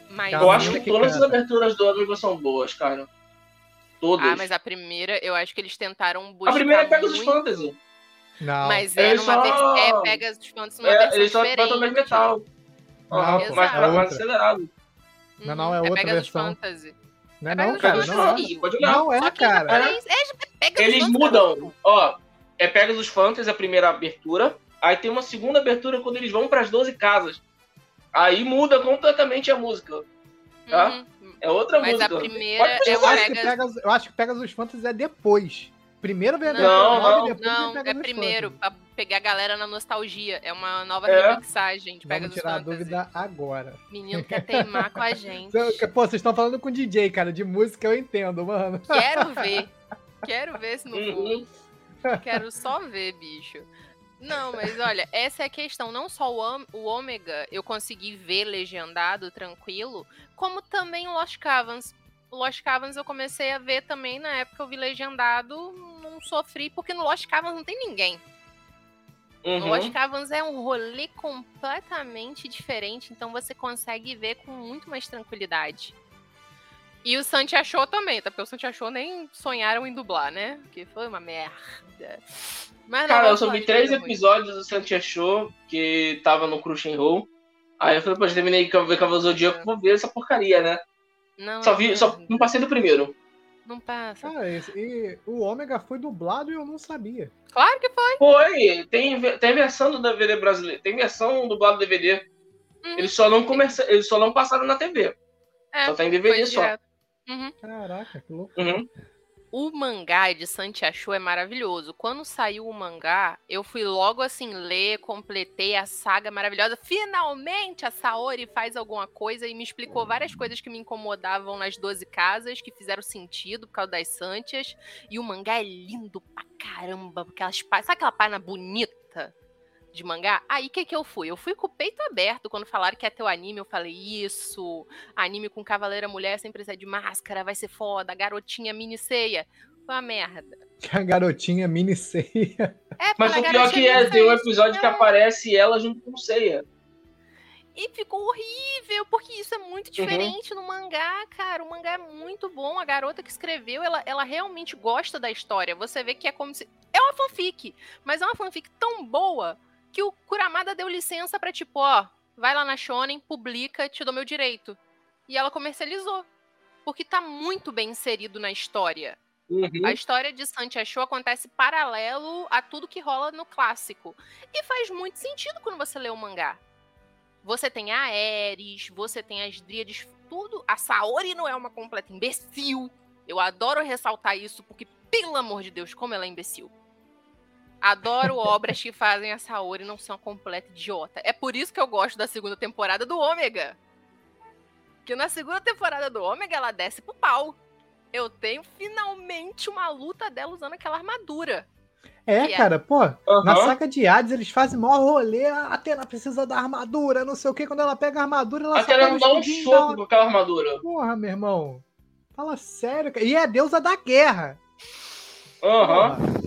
Mas... Calma, Eu acho que que todas as canta. aberturas do Ômega são boas, cara. Todas. Ah, mas a primeira, eu acho que eles tentaram buscar. A primeira é Pegasus muito, Fantasy. Não. Mas é Eles numa só-. É Pegasus Fantasy numa É, versão eles só diferente. mais metal. Não, exato. mais, é mais outra. acelerado. Não, não, é outra Pegasus versão. Fantasy. Não é é não, cara. Não é. Fantasy, pode olhar. Não é, cara. é Pegasus Eles mudam. Ó, é Pegasus Fantasy a primeira abertura. Aí tem uma segunda abertura quando eles vão pras 12 casas. Aí muda completamente a música. Tá? Uhum. É outra Mas música. a primeira é Eu o acho, que Pegasus. Pegasus, eu acho que Pegasus Fantasy é depois. Primeiro vem a Não, não, Não, é primeiro. A pegar a galera na nostalgia. É uma nova É. remixagem de Pegasus Vamos tirar a dúvida agora. Menino quer teimar com a gente. Pô, vocês estão falando com DJ, cara. De música eu entendo, mano. Quero ver. Quero ver se não Uhum. for. Quero só ver, bicho. Não, mas olha, essa é a questão. Não só o, o Ômega eu consegui ver legendado, tranquilo, como também o Lost Cavans. O Lost Cavans eu comecei a ver também na época eu vi legendado, não sofri, porque no Lost Cavans não tem ninguém. Uhum. Lost Cavans é um rolê completamente diferente, então você consegue ver com muito mais tranquilidade. E o Santi achou também, tá? Porque o Santi achou nem sonharam em dublar, né? Que foi uma merda. Mas Cara, eu só vi três episódios do Santia Show, que tava no Crucian Roll. Aí eu falei, pô, terminei de ver Cavalo Zodíaco, vou ver essa porcaria, né? Não, Só vi, só não passei do primeiro. Não passa. Cara, esse- e o Ômega foi dublado e eu não sabia. Claro que foi. Foi, tem, tem versão do DVD brasileiro, tem versão dublado do DVD. Hum. Eles só não comerci... eles só não passaram na TV. É, só tem foi DVD só. Uhum. Caraca, que louco. Uhum. O mangá de Santiago é maravilhoso. Quando saiu o mangá, eu fui logo assim ler, completei a saga maravilhosa. Finalmente a Saori faz alguma coisa e me explicou várias coisas que me incomodavam nas 12 casas, que fizeram sentido por causa das Santias. E o mangá é lindo pra caramba, porque elas sabe aquela página bonita de mangá? Aí que que eu fui? Eu fui com o peito aberto quando falaram que ter o anime, eu falei isso. Anime com Cavaleira Mulher sem precisar de máscara, vai ser foda. Garotinha mini ceia. Foi uma merda. A garotinha mini ceia. É, Mas o pior que é, tem um ceia, episódio que aparece ela junto com Seiya. E ficou horrível, porque isso é muito diferente no mangá, cara. O mangá é muito bom. A garota que escreveu, ela, ela realmente gosta da história. Você vê que é como se. É uma fanfic, mas é uma fanfic tão boa que o Kuramada deu licença pra, tipo, ó, vai lá na Shonen, publica, te dou meu direito. E ela comercializou. Porque tá muito bem inserido na história. Uhum. A história de Santia Show acontece paralelo a tudo que rola no clássico. E faz muito sentido quando você lê o mangá. Você tem a Ares, você tem as Dríades, tudo. A Saori não é uma completa imbecil. Eu adoro ressaltar isso, porque, pelo amor de Deus, como ela é imbecil. Adoro obras que fazem a Saori não ser uma completa idiota. É por isso que eu gosto da segunda temporada do Ômega. Que na segunda temporada do Ômega ela desce pro pau. Eu tenho finalmente uma luta dela usando aquela armadura. É, Que é. cara, pô, na Aham. saga de Hades eles fazem maior rolê, a Atena precisa da armadura, não sei o que, quando ela pega a armadura, ela A Atena não dá um uma- com aquela armadura. Porra, meu irmão. Fala sério, cara. E é a deusa da guerra. Aham. Porra.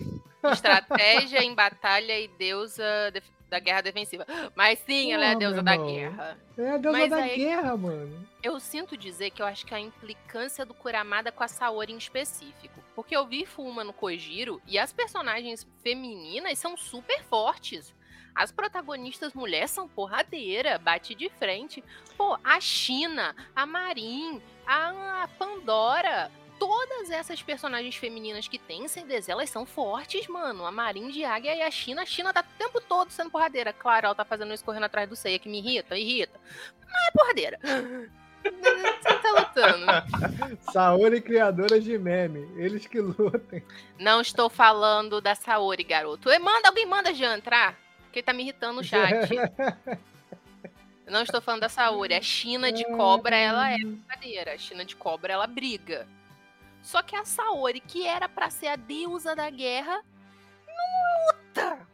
Estratégia em batalha e deusa def- da guerra defensiva. Mas sim, ela é a deusa da irmão. guerra. É a deusa Mas da aí- guerra, mano. Eu sinto dizer que eu acho que a implicância do Kuramada com a Saori em específico. Porque eu vi Fuma no Kojiro e as personagens femininas são super fortes. As protagonistas mulheres são porradeira, bate de frente. Pô, a China, a Marin, a Pandora, todas essas personagens femininas que tem em CDZ, elas são fortes, mano. A Marin de Águia e a China. A China tá o tempo todo sendo porradeira. Claro, ela tá fazendo isso correndo atrás do Seiya, que me irrita, irrita. Mas é porradeira. Você tá lutando. Saori criadora de meme. Eles que lutem. Não estou falando da Saori, garoto. E manda, alguém manda já entrar? Porque tá me irritando no chat. Não estou falando da Saori. A China de cobra, ela é brincadeira. A China de cobra, ela briga. Só que a Saori, que era pra ser a deusa da guerra, não luta.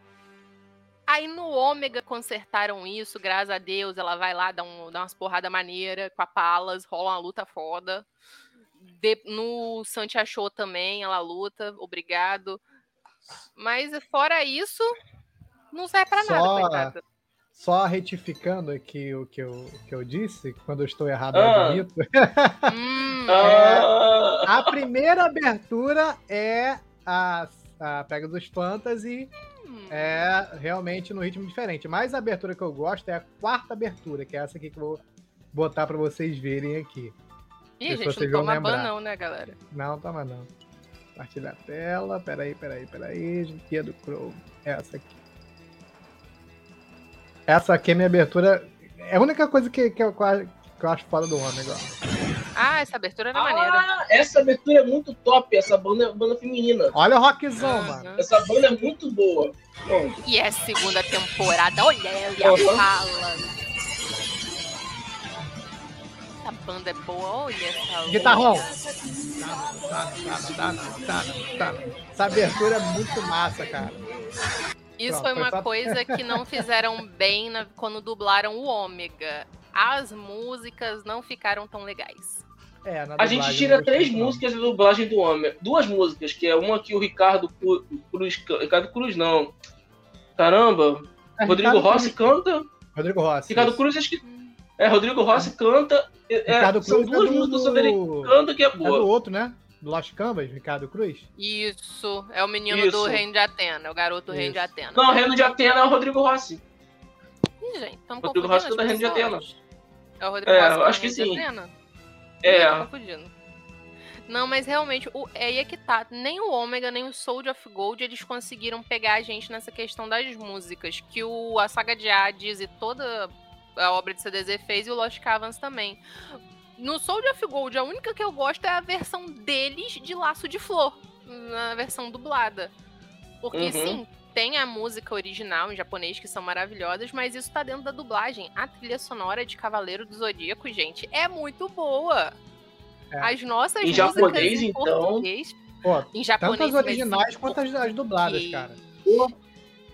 Aí no Ômega consertaram isso, graças a Deus. Ela vai lá, dá, um, dá umas porradas maneiras com a Palas, rola uma luta foda. De- no Santi Show também, ela luta, obrigado. Mas fora isso, não serve pra nada, Só- coitada. Só retificando aqui o que eu, que eu disse, quando eu estou errado, Ah. eu admito. Hum, Ah, A primeira abertura é a, a Pegasus Fantasy, hum. é realmente no ritmo diferente. Mas a abertura que eu gosto é a quarta abertura, que é essa aqui que eu vou botar pra vocês verem aqui. Ih, gente, vocês não vão toma ban lembrar. não, né, galera? Não, toma não. Compartilhar a tela. Peraí, peraí, peraí. Guia do Chrome. Essa aqui. Essa aqui é minha abertura. É a única coisa que, que, eu, que eu acho foda do homem agora. Ah, essa abertura era maneira. Ah, essa abertura é muito top, essa banda é banda feminina. Olha o rockzão, mano. Aham. Essa banda é muito boa. Bom, E é segunda temporada, olha ela Uhum. fala. Essa banda é boa, olha essa. Guitarrão. Essa abertura é muito massa, cara. Isso Pronto, foi foi uma só- coisa que não fizeram bem na- quando dublaram o Ômega. As músicas não ficaram tão legais. É, na a gente dublagem tira não gostei três músicas da dublagem do homem. Duas músicas, que é uma que o Ricardo Cruz. Ricardo Cruz não. Caramba. É, Rodrigo Ricardo Rossi Cruz- canta. Rodrigo Rossi. Ricardo isso. Cruz, acho que. É, Rodrigo Rossi canta. É, Ricardo são Cruz duas é do- músicas dele do- canta que é É do boa. outro, né? Do Lost Canvas, Ricardo Cruz. Isso, é o menino Isso. do Reino de Atena, é o garoto do Reino de Isso. Atena. Não, o Reino de Atena é o Rodrigo Rossi. Ih, gente, estamos Rodrigo Rossi as canta Reino de pessoas. É o Rodrigo É, Rossi eu do acho que Reino de sim. Atena? É. Tô confundindo. Não, mas realmente, o, é aí é que tá. Nem o Ômega, nem o Soul of Gold, eles conseguiram pegar a gente nessa questão das músicas. Que o, a saga de Hades e toda a obra de CDZ fez e o Lost Cavans também. No Soul of Gold, a única que eu gosto é a versão deles de Laço de Flor. Na versão dublada. Porque Uhum. sim, tem a música original em japonês, que são maravilhosas, mas isso tá dentro da dublagem. A trilha sonora de Cavaleiro do Zodíaco, gente, é muito boa. É. As nossas Em músicas japonês, em então? português, Pô, em japonês, tanto as originais quanto as, as dubladas, cara.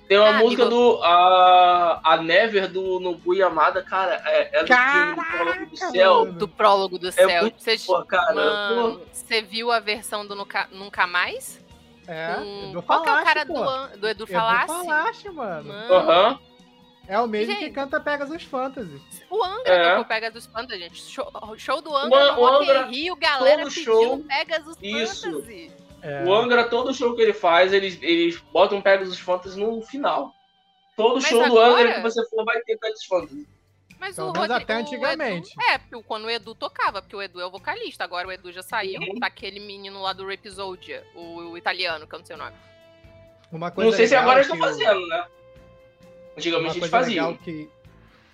Tem uma Ah, música amigo. do. A, a Never do Nobu Yamada, cara, é, é do filme do Prólogo do Céu. Do prólogo do céu. muito Você, Pô, cara, mano, você viu a versão do Nunca, Nunca Mais? É, Com- Edu Qual que é o cara pô. do, do Edu Edu Falaschi? Falaschi, mano. Aham. É o mesmo que Gente. canta Pegasus Fantasy. O Angra É. tocou Pegasus Fantasy, gente. Show, show do Angra An- no o Rock Angra, Rio, galera pedindo show, Pegasus isso. Fantasy. É, O Angra, todo show que ele faz, eles, eles botam Pegasus Fantasy no final. Todo Mas show do agora- Angra que você for vai ter Pegasus Fantasy. Mas Pelo o menos Rodrigo, até o antigamente. Edu, é, porque quando o Edu tocava, porque o Edu é o vocalista, agora o Edu já saiu, Uhum. tá aquele menino lá do Rapizodia, o, o italiano, que eu não sei o nome. uma coisa Não sei se agora eles estão fazendo, né? Antigamente eles coisa legal faziam. que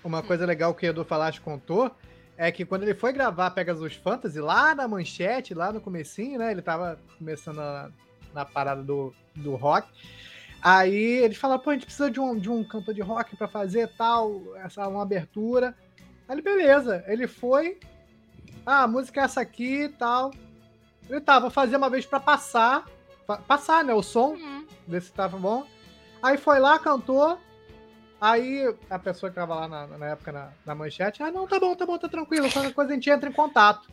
uma coisa legal que o Edu Falaschi contou é que quando ele foi gravar Pegasus Fantasy lá na manchete, lá no comecinho, né? Ele tava começando na, na parada do, do rock. Aí ele fala, pô, a gente precisa de um, de um cantor de rock pra fazer tal, essa uma abertura. Aí ele, beleza. Ele foi. Ah, a música é essa aqui e tal. Ele tá, vou fazer uma vez pra passar. pa- Passar, né? O som Uhum. ver se tava bom. Aí foi lá, cantou. Aí a pessoa que tava lá na, na época na, na manchete, ah, não, tá bom, tá bom, tá tranquilo, qualquer coisa a gente entra em contato.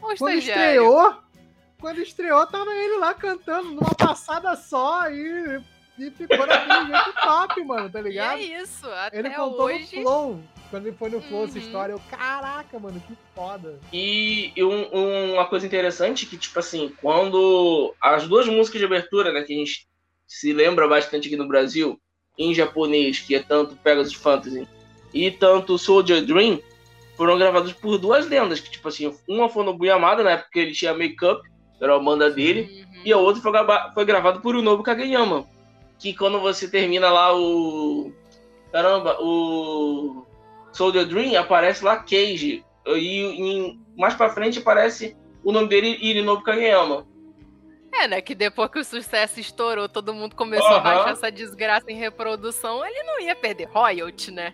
O Quando estreou, quando estreou, tava ele lá cantando numa passada só e, e ficou daquele jeito top, mano, tá E ligado? é isso, até Ele contou hoje. no Flow. Quando ele foi no Flow essa Uhum. história, eu, caraca, mano, que foda. E, e um- um- uma coisa interessante que, tipo assim, quando as duas músicas de abertura, né, que a gente se lembra bastante aqui no Brasil, em japonês, que é tanto Pegasus Fantasy e tanto Soldier Dream, foram gravados por duas lendas, que, tipo assim, uma foi no Yamada, na época que ele tinha make-up, era a banda dele, Uhum. e a outra foi, foi gravado por Unobu Kageyama. Que quando você termina lá o. Caramba, o. Soldier Dream, aparece lá Cage. E mais pra frente aparece o nome dele, Irinobu Kageyama. É, né? Que depois que o sucesso estourou, todo mundo começou a Aham. baixar essa desgraça em reprodução, ele não ia perder royalty, né?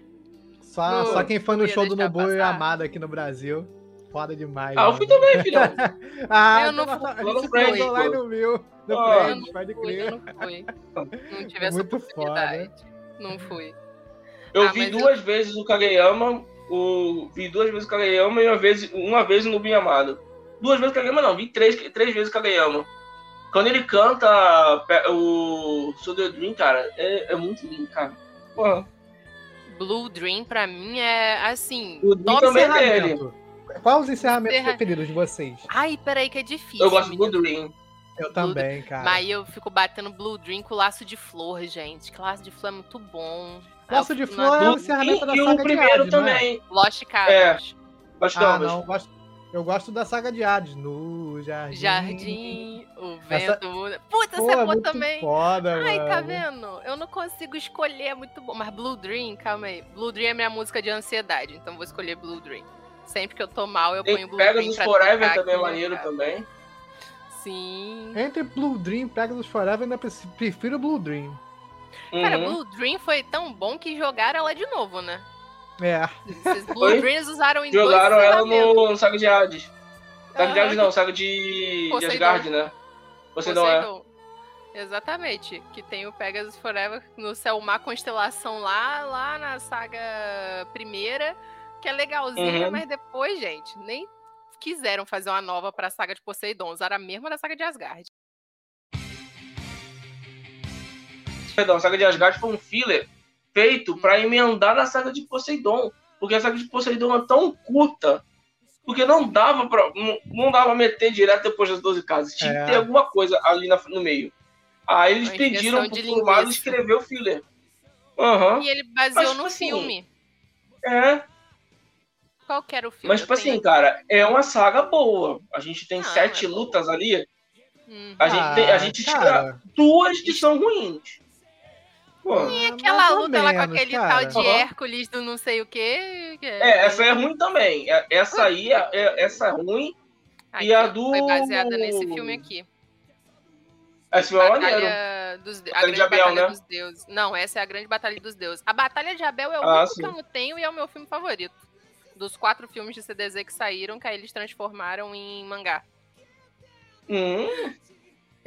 Só, Não, só quem foi no show do Nobu e. Amada aqui no Brasil. Foda demais. Ah, eu fui também, filhão. Ah, Eu não fui, a gente se lá no. No Ah, não pode fui, crer. não fui. Não tive essa muito oportunidade. Não fui. Eu Ah, vi mas eu- duas vezes o Kageyama, o... vi duas vezes o Kageyama e uma vez, uma vez o Nobu Yamada. Duas vezes o Kageyama não, vi três, três vezes o Kageyama. Quando ele canta o Soldier Dream, cara, é, é muito lindo, cara. Porra. Blue Dream, pra mim, é assim. O top também é encerramento. dele. Qual os encerramentos Encerra- preferidos de vocês? Ai, peraí, que é difícil. Eu gosto do. Blue Dream. Eu também, cara. Mas eu fico batendo Blue Dream com laço de flor, gente. Que laço de flor é muito bom. Laço de flor é o encerramento da e saga o de primeiro é? também. Lost Cabras. Acho que Ah, não, não. Eu gosto- da saga de Hades. No Jardim. Jardim, o Essa- vento. muda. Puta, Pô, essa é é boa muito também. foda, Ai, mano. tá vendo? Eu não consigo escolher, é muito bom. Mas Blue Dream, calma aí. Blue Dream é minha música de ansiedade, então vou escolher Blue Dream. Sempre que eu tô mal, eu Tem ponho Blue Dream Pegasus Forever também é maneiro cara. também. Sim. Entre Blue Dream e Pegasus Forever, ainda pre- prefiro Blue Dream. Cara, Uhum. Blue Dream foi tão bom que jogaram ela de novo, né? É. Esses Blue? Dreams usaram em Jogaram dois ela no Saga de Hades. Saga de. Hades não, Saga de, de. Asgard, né? Você não é. Exatamente. Que tem o Pegasus Forever no Selma Constelação lá, lá na saga primeira, que é legalzinha, Uhum. mas depois, gente, nem quiseram fazer uma nova pra saga de Poseidon. Usaram a mesma da saga de Asgard. Perdão, a Saga de Asgard foi um filler feito pra emendar na Saga de Poseidon. Porque a Saga de Poseidon é tão curta. Porque não dava pra. Não, não dava meter direto depois das 12 casas. Tinha É. que ter alguma coisa ali na- no meio. Aí eles pediram pro Kurumada escrever o filler. Aham. E ele baseou Mas, tipo no assim, filme. É. Qual que era o filme? Mas, tipo assim, cara, é uma saga boa. A gente tem Não, sete boa. lutas ali. Hum. A gente, tem- a Ah, gente tira duas que são ruins. Pô, Aquela mais ou luta lá com menos, aquele cara. tal de. Hércules do não sei o quê. que é, essa é ruim também. É- Essa aí, é, é- essa é ruim. Aqui, e a ó, do- Foi baseada nesse filme aqui. Essa foi. Batalha dos de- a Batalha de grande Abel, batalha né? dos deuses. Não, essa é a grande batalha dos deuses. A batalha de Abel é o Ah, único sim. que eu não tenho e é o meu filme favorito. Dos quatro filmes de CDZ que saíram, que aí eles transformaram em mangá. Hum,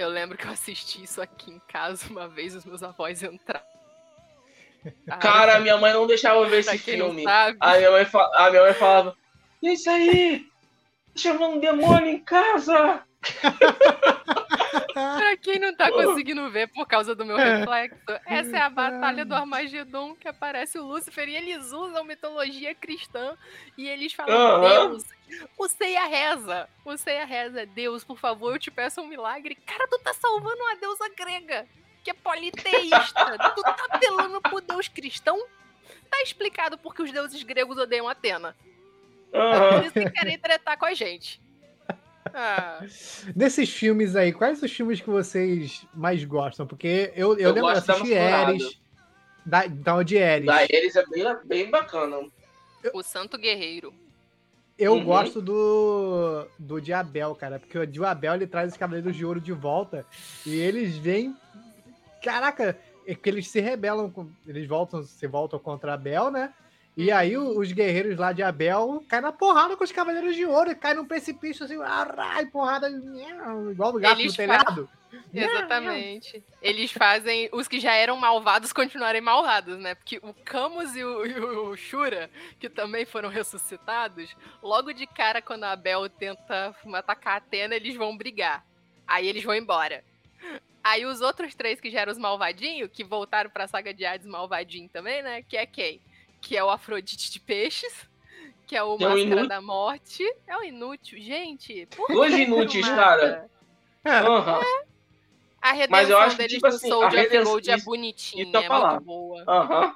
Eu lembro que eu assisti isso aqui em casa uma vez, os meus avós entraram. cara, minha mãe não deixava ver esse filme. A minha mãe, a minha mãe falava: "E isso aí? Tá chamando um demônio em casa? pra quem não tá conseguindo ver por causa do meu reflexo, essa é a batalha do Armagedon que aparece o Lúcifer e eles usam mitologia cristã e eles falam, Aham. Deus, o Ceia reza, o Ceia reza, Deus, por favor, eu te peço um milagre. Cara, tu tá salvando uma deusa grega, que é politeísta, tu tá apelando pro Deus cristão? Tá explicado porque os deuses gregos odeiam Atena. Por isso que querem tretar com a gente. Ah, Desses filmes aí, quais os filmes que vocês mais gostam? Porque eu, eu, Eu lembro de gosto da assistir Masturada. Ares. Da, então, de Ares. Da eles é bem, bem bacana. o Santo Guerreiro. Eu Uhum. gosto do, do de Abel, cara, porque o de Abel ele traz os Cavaleiros de Ouro de volta e eles vêm. Caraca, é que eles se rebelam, com- eles voltam, se voltam contra Abel, né? E aí o- os guerreiros lá de Abel caem na porrada com os Cavaleiros de Ouro, e caem num precipício assim, arrai, porrada, igual do gato Eles no telhado. Exatamente. Eles fazem os que já eram malvados continuarem malvados, né? Porque o Camus e o, e o Shura, que também foram ressuscitados, logo de cara, quando a Abel tenta atacar a Atena, eles vão brigar. Aí eles vão embora. Aí os outros três que já eram os malvadinhos, que voltaram pra saga de Hades malvadinho também, né? Que é quem? Que é o Afrodite de Peixes, que é o o Máscara da Morte. É o Inútil. Gente, Dois inúteis, cara. Aham. A redenção Mas eu acho que, deles tipo assim, of redenção- Gold é bonitinha, ia é muito boa. Aham.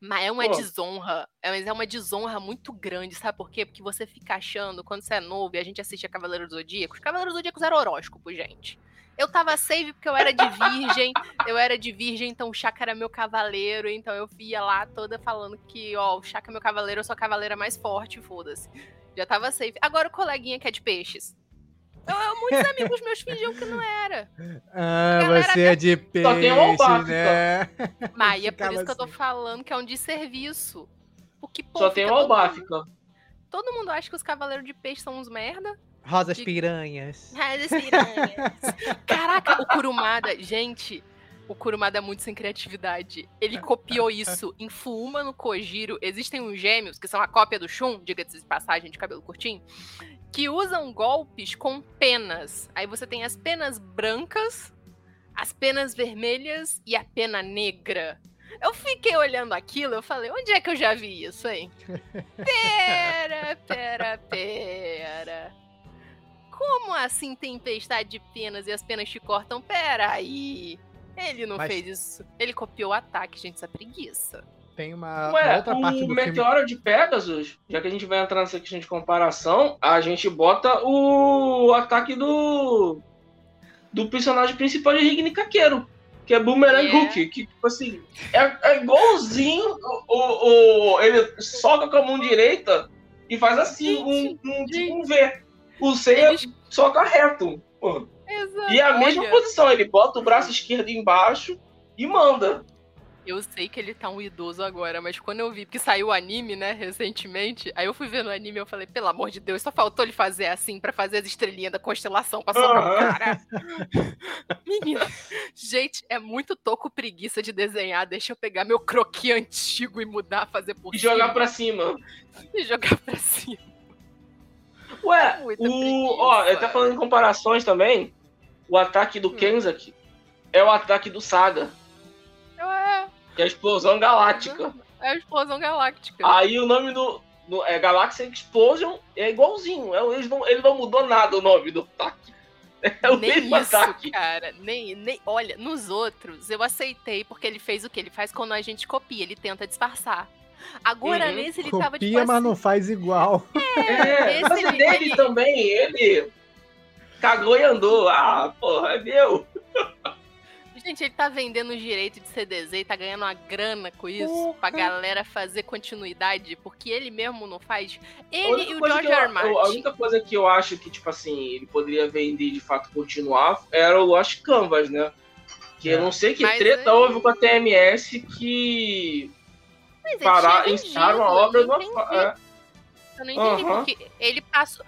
Mas é uma Pô. desonra. É, mas é uma desonra muito grande, sabe por quê? Porque você fica achando, quando você é novo e a gente assiste a Cavaleiros do Zodíaco, os Cavaleiros do Zodíacos eram horóscopo, gente. Eu tava save porque eu era de virgem, eu era de virgem, então o Chaka era meu cavaleiro, então eu via lá toda falando que, ó, o Chaka é meu cavaleiro, eu sou a cavaleira mais forte, foda-se. Já tava safe. Agora o coleguinha que é de peixes. Eu, eu- muitos amigos meus fingiam que não era. Ah, Galera, você é de peixe, Só tem o Albafica. né? Mas é por isso que eu tô assim. falando que é um desserviço. Porque, pô, Só tem o todo mundo- Todo mundo acha que os cavaleiros de peixe são uns merda. Rosas Que- piranhas. Das piranhas. Caraca, o Kurumada, gente, o Kurumada é muito sem criatividade. Ele copiou isso em Fuma no Kojiro. Existem uns gêmeos, que são a cópia do Shun, diga-se de passagem, de cabelo curtinho, que usam golpes com penas. Aí você tem as penas brancas, as penas vermelhas e a pena negra. Eu fiquei olhando aquilo, eu falei, onde é que eu já vi isso, hein? Pera, pera, pera. Como assim tempestade de penas e as penas te cortam? Pera aí. Ele não Mas- fez isso. Ele copiou o ataque, gente, isso é preguiça. Tem uma, uma Ué, outra o parte do filme. Meteoro de Pegasus, já que a gente vai entrar nessa questão de comparação, a gente bota o ataque do do personagem principal de Rigni Kakeiro, que é Boomerang Yeah. Hook, que tipo assim, é, é igualzinho o, o, o- ele soca com a mão direita e faz assim, Gente, um, um, tipo um V. O Seiya Eles- soca reto. Exato. E é a mesma Olha, posição, ele bota o braço esquerdo embaixo e manda. Eu sei que ele tá um idoso agora, mas quando eu vi, porque saiu o anime, né, recentemente, aí eu fui ver no anime e eu falei, pelo amor de Deus, só faltou ele fazer assim pra fazer as estrelinhas da constelação pra sobrar o Aham. cara. Menina, gente, é muito toco preguiça de desenhar. Deixa eu pegar meu croquis antigo e mudar, fazer por E jogar cima pra cima. e jogar pra cima. Ué, Muita o, ó, preguiça. até falando em comparações também, o ataque do Hum. Kenzaki é o ataque do Saga, É, que é a explosão galáctica. é a explosão galáctica. Aí o nome do, do é Galaxy Explosion é igualzinho. É, eles não, ele não mudou nada o nome do ataque. É o nem mesmo isso, ataque. cara. Nem, nem, olha, nos outros eu aceitei porque ele fez o que ele faz quando a gente copia, ele tenta disfarçar. Agora Uhum. nesse ele tava tipo Copia, mas assim, não faz igual. É, esse mas é ele- dele ele- também, ele cagou e andou. Ah, porra, é meu. Gente, ele tá vendendo o direito de CDZ e tá ganhando uma grana com isso Porra. pra galera fazer continuidade, porque ele mesmo não faz. Ele e o George R. Martin. A única coisa que eu acho que, tipo assim, ele poderia vender e de fato continuar era o Lost Canvas, né? Que eu É. não sei que Mas treta aí- houve com a TMS que Mas ele parar, tinha encerraram a vendido, obra eu do não entendi. é, Eu não entendi, Aham. porque ele passou.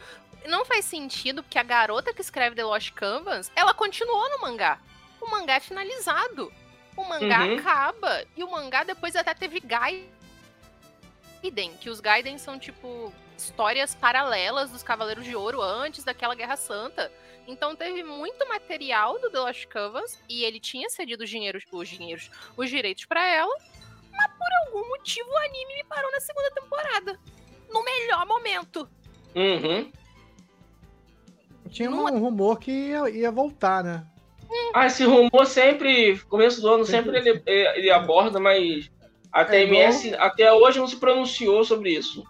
Não faz sentido, porque a garota que escreve The Lost Canvas, ela continuou no mangá. O mangá é finalizado. O mangá Uhum. acaba. E o mangá depois até teve Gaiden. Que os Gaiden são, tipo, histórias paralelas dos Cavaleiros de Ouro antes daquela Guerra Santa. Então teve muito material do The Lost Canvas. E ele tinha cedido os dinheiros, os dinheiros, os direitos pra ela. Mas por algum motivo o anime me parou na segunda temporada. No melhor momento. Uhum. Tinha um rumor que ia, ia voltar, né? Ah, esse rumor sempre, começo do ano, sempre ele, ele aborda, mas a É TMS até hoje não se pronunciou sobre isso.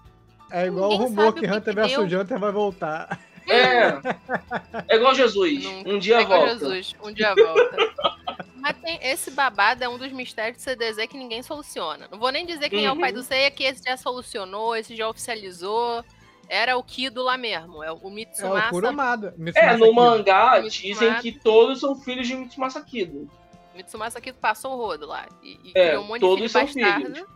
É igual o Ninguém rumor sabe que o que Hunter vs. Hunter vai voltar. É. É igual Jesus. Nunca. Um dia É igual volta. Jesus, um dia volta. Mas tem, esse babado é um dos mistérios de CDZ que ninguém soluciona. Não vou nem dizer quem é o pai Uhum. do Seiya, que esse já solucionou, esse já oficializou. Era o Kido lá mesmo, é o É o Mitsumasa. Kurumada. É, Mitsumasa no Kido. mangá Mitsumasa. dizem que todos são filhos de Mitsumasa Kido. Mitsumasa Kido passou o rodo lá. E, e É, criou um monte todos de são filho bastardo. filhos.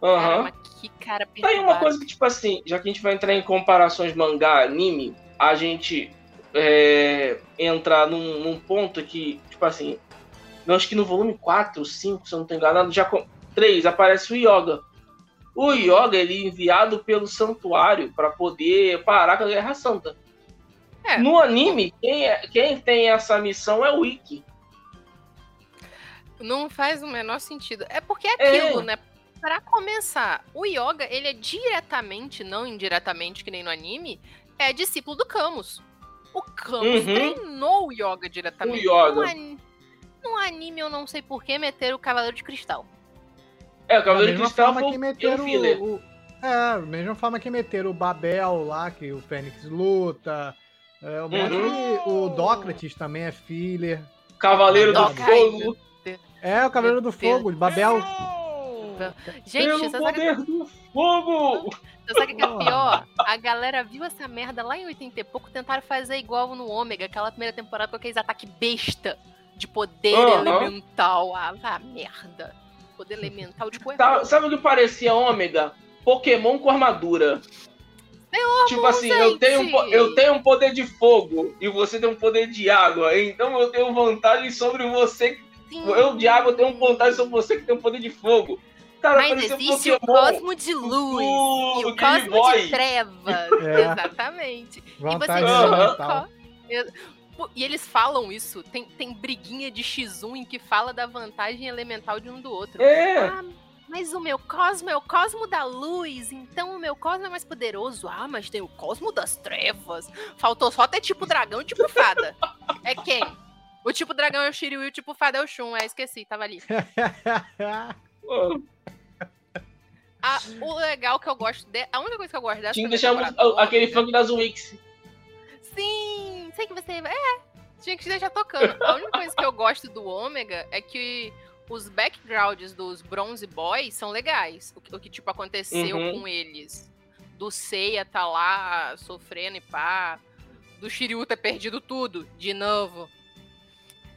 Mas que cara Tá aí uma coisa que, tipo assim, já que a gente vai entrar em comparações mangá-anime, a gente é, entrar num, num ponto que, tipo assim, eu acho que no volume 4, 5, se eu não tô enganado, já com 3 aparece o Yoga. O Yoga, ele é enviado pelo santuário para poder parar com a Guerra Santa. É. No anime, quem, é- quem tem essa missão é o Ikki. Não faz o menor sentido. É porque é É. aquilo, né? Pra começar, o Yoga, ele é diretamente, não indiretamente, que nem no anime, é discípulo do Camus. O Camus Uhum. treinou o Yoga diretamente. O Yoga. No, ani- no anime, eu não sei por que meter o Cavaleiro de Cristal. É, o Cavaleiro de Cristal foi que o meteram o, o- É, da mesma forma que meteram o Babel lá, que o Fênix luta. É, um Uhum. de- o Dócrates também é filler. Cavaleiro do Fogo. É, o Cavaleiro do. Fogo, Babel. Gente, Pelo você sabe, poder do fogo! você sabe o que é pior? A galera viu essa merda lá em 80 e pouco, tentaram fazer igual no Ômega, aquela primeira temporada com aqueles ataques besta de poder Aham. elemental. Ah, vá merda. Poder elemental de coisa. Tá- sabe o que parecia ômega? Pokémon com armadura. tipo assim, eu tenho, um eu tenho um poder de fogo e você tem um poder de água. Então eu tenho vantagem sobre você. Eu de água tenho vantagem sobre você que tem um poder de fogo. Cara, Mas existe um o cosmo de luz do e o cosmo Boy. de trevas. É. Exatamente. Vantagem e você. Pô, E eles falam isso. Tem, tem briguinha de X1 em que fala da vantagem elemental de um do outro. É. Ah, mas o meu cosmo é o cosmo da luz, então o meu cosmo é mais poderoso. Ah, mas tem o cosmo das trevas. Faltou só ter tipo dragão e tipo fada. É quem? O tipo dragão é o Shiryu e o tipo fada é o Shun. É, esqueci, tava ali. Ah, o legal que eu gosto de... A única coisa que eu gosto dessa Tinha que deixar aquele funk das Wix. Sim, sei que você. É, tinha que deixar tocando. A única coisa que eu gosto do Ômega é que os backgrounds dos Bronze Boys são legais. O que, o que, tipo, aconteceu Uhum. com eles do Seiya tá lá sofrendo e pá. Do Shiryu ter perdido tudo, de novo.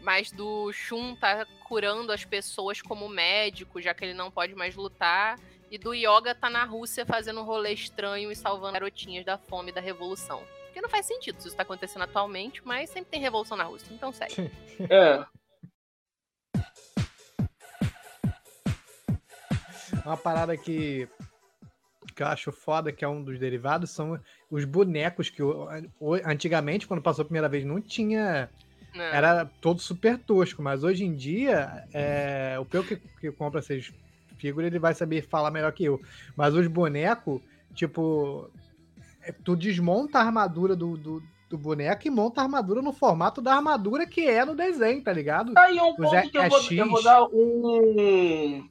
Mas do Shun tá curando as pessoas como médico, já que ele não pode mais lutar. E do Yoga tá na Rússia fazendo um rolê estranho e salvando garotinhas da fome da revolução. Porque não faz sentido se isso tá acontecendo atualmente, mas sempre tem revolução na Rússia, então segue. É. Uma parada que, que eu acho foda, que é um dos derivados, são os bonecos que antigamente, quando passou a primeira vez, não tinha. Não. Era todo super tosco, mas hoje em dia, é, o Peu que, que compra essas figuras, ele vai saber falar melhor que eu. Mas os bonecos, tipo, tu desmonta a armadura do, do, do boneco e monta a armadura no formato da armadura que é no desenho, tá ligado? Tá aí um ponto que eu vou, EX. eu vou dar um.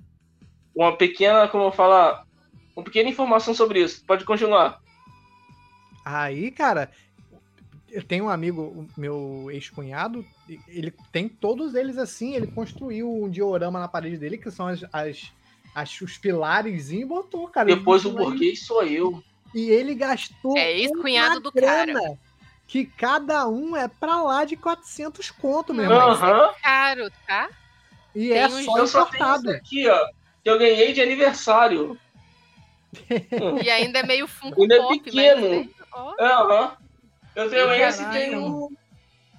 Uma pequena, como eu falar, uma pequena informação sobre isso. Pode continuar. Aí, cara, eu tenho um amigo, meu ex-cunhado, ele tem todos eles assim, ele construiu um diorama na parede dele, que são as, as, as- os pilares e botou, cara. Depois o burguês sou eu. E ele gastou É ex-cunhado uma do cara. grana, Que cada um é pra lá de 400 conto, meu irmão. Aham. Caro, tá? E tem é só Eu só tenho isso aqui, ó. Que eu ganhei de aniversário. E ainda é meio Funko Ainda é Pop, pequeno. mas... ó, Aham. Eu tenho esse e tenho.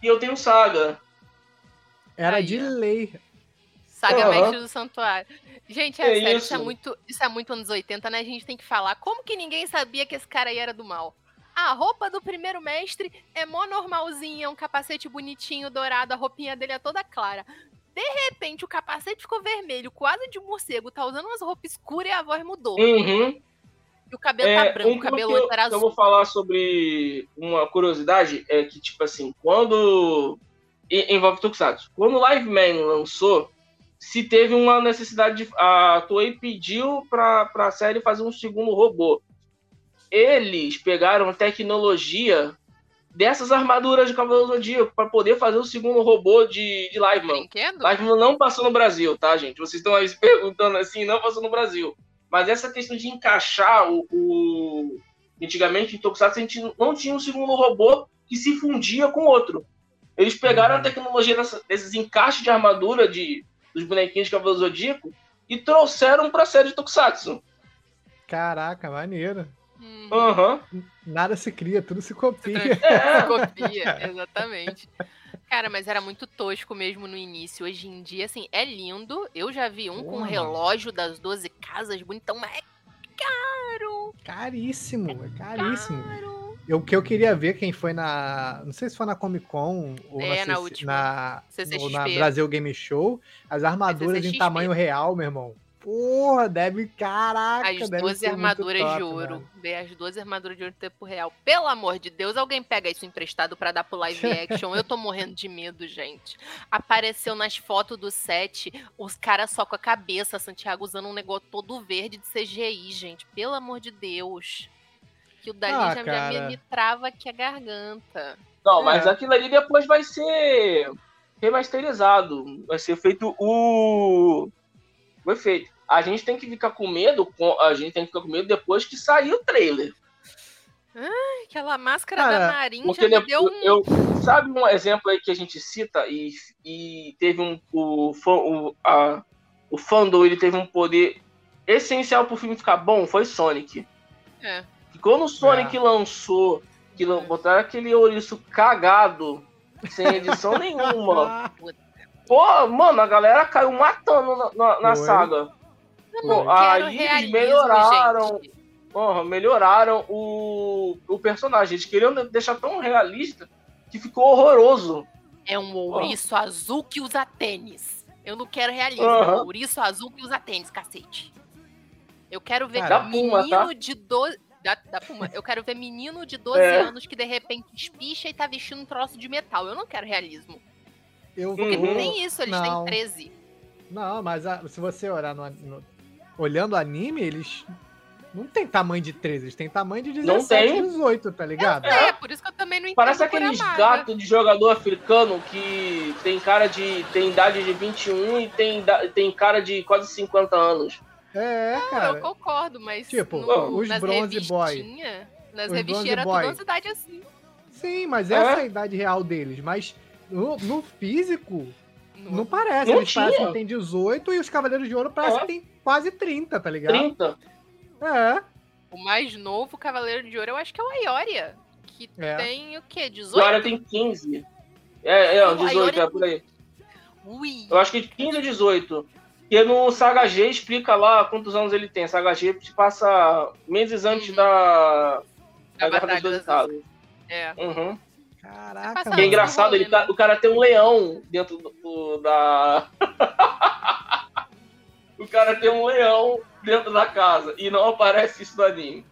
E eu tenho saga. Era Aí, de lei. Saga Aham. Mestre do Santuário. Gente, é Que sério, isso? é isso? muito, isso é muito anos 80, né? A gente tem que falar. Como que ninguém sabia que esse cara aí era do mal? A roupa do primeiro mestre é mó normalzinha, um capacete bonitinho, dourado, a roupinha dele é toda clara. De repente, o capacete ficou vermelho, quase de morcego, tá usando umas roupas escuras e a voz mudou. Uhum. E o cabelo É, tá branco, um o cabelo eu, era que eu azul. vou falar sobre uma curiosidade é que, tipo assim, quando. e- Envolve Tokusatsu. Quando o Live Man lançou, se teve uma necessidade de. A Toei pediu pra, pra série fazer um segundo robô. Eles pegaram tecnologia dessas armaduras de Cavaleiro Zodíaco pra poder fazer o segundo robô de, de Live Man. Brinquedo? Live Man não passou no Brasil, tá, gente? Vocês estão aí se perguntando assim, não passou no Brasil. Mas essa questão de encaixar o. o... Antigamente, em Tokusatsu, a gente não tinha um segundo robô que se fundia com outro. Eles pegaram a tecnologia dessa- desses encaixes de armadura de, dos bonequinhos de Cavaleiro Zodíaco e trouxeram pra série de Tokusatsu. Caraca, maneiro. Hum, Aham. Nada se cria, tudo se copia. É. Copia, exatamente. Cara, mas era muito tosco mesmo no início. Hoje em dia, assim, é lindo. Eu já vi um com Porra. relógio das 12 casas, bonitão, mas é caro. Caríssimo, é caríssimo. Caro. Eu, o que eu queria ver quem foi na. Não sei se foi na Comic Con ou É, na, na última. na, ou na Brasil Game Show. As armaduras em tamanho real, meu irmão. Porra, deve. Caraca, As deve 12 ser muito armaduras top, de ouro. Ver as 12 armaduras de ouro em tempo real. Pelo amor de Deus, alguém pega isso emprestado pra dar pro live action. Eu tô morrendo de medo, gente. Apareceu nas fotos do set os caras só com a cabeça, Santiago usando um negócio todo verde de CGI, gente. Pelo amor de Deus. Que o dali Ah, já, me, me trava aqui a garganta. Não, mas É. aquilo ali depois vai ser remasterizado. Vai ser feito o. O efeito. A gente tem que ficar com medo. com- A gente tem que ficar com medo depois que sair o trailer. Aquela máscara Cara, da Marin Porque já deu um. eu, sabe um exemplo aí que a gente cita e, e teve um o o, a, o fandom ele teve um poder essencial pro filme ficar bom foi Sonic. É. Que quando o Sonic lançou, que botaram aquele ouriço cagado, sem edição nenhuma. Pô, mano, a galera caiu matando na, na- na saga. Pô, aí eles realismo, melhoraram. gente. Porra, melhoraram o, o personagem. Eles queriam deixar tão realista que ficou horroroso. É um ouriço azul que usa tênis. Eu não quero realismo, é Aham. um ouriço azul que usa tênis, cacete. Eu quero ver Cara, menino Puma, tá? de 12. Da, da Puma. Eu quero ver menino de 12 É. anos que de repente espicha e tá vestindo um troço de metal. Eu não quero realismo. Eu Porque Uhum. nem isso, eles Não. têm 13. Não, mas a- se você olhar no, no- olhando o anime, eles não tem tamanho de 13, eles têm tamanho de Não 17, tem. 18, tá ligado? É, por isso que eu também não entendo Parece aqueles Amaga. gatos de jogador africano que tem cara de. tem idade de 21 e tem, tem cara de quase 50 anos. É, Não, cara. eu concordo, mas. Tipo, no- os nas Bronze Boy. Nas Os revistinhas Bronze era Boy. tudo ansiedade assim. Sim, mas É? essa é a idade real deles. Mas no, no físico, não parece. Não Eles tinha. parecem que tem 18 e os Cavaleiros de Ouro parecem É. que tem quase 30, tá ligado? 30. É. O mais novo Cavaleiro de Ouro, eu acho que é o Aioria. Que É. tem o quê? E 18? olha, tem 15. É, é, Pô, 18, aí é por aí. Ui. Eu acho que 15 ou 18. Porque no Saga G explica lá quantos anos ele tem. Saga G se passa meses antes Uhum. da, Da da Batalha Dois das- Estados. É. Uhum. Caraca, Que é engraçado, ele tá- o cara tem um leão dentro do, do- da. o cara tem um leão dentro da casa. E não aparece isso no anime.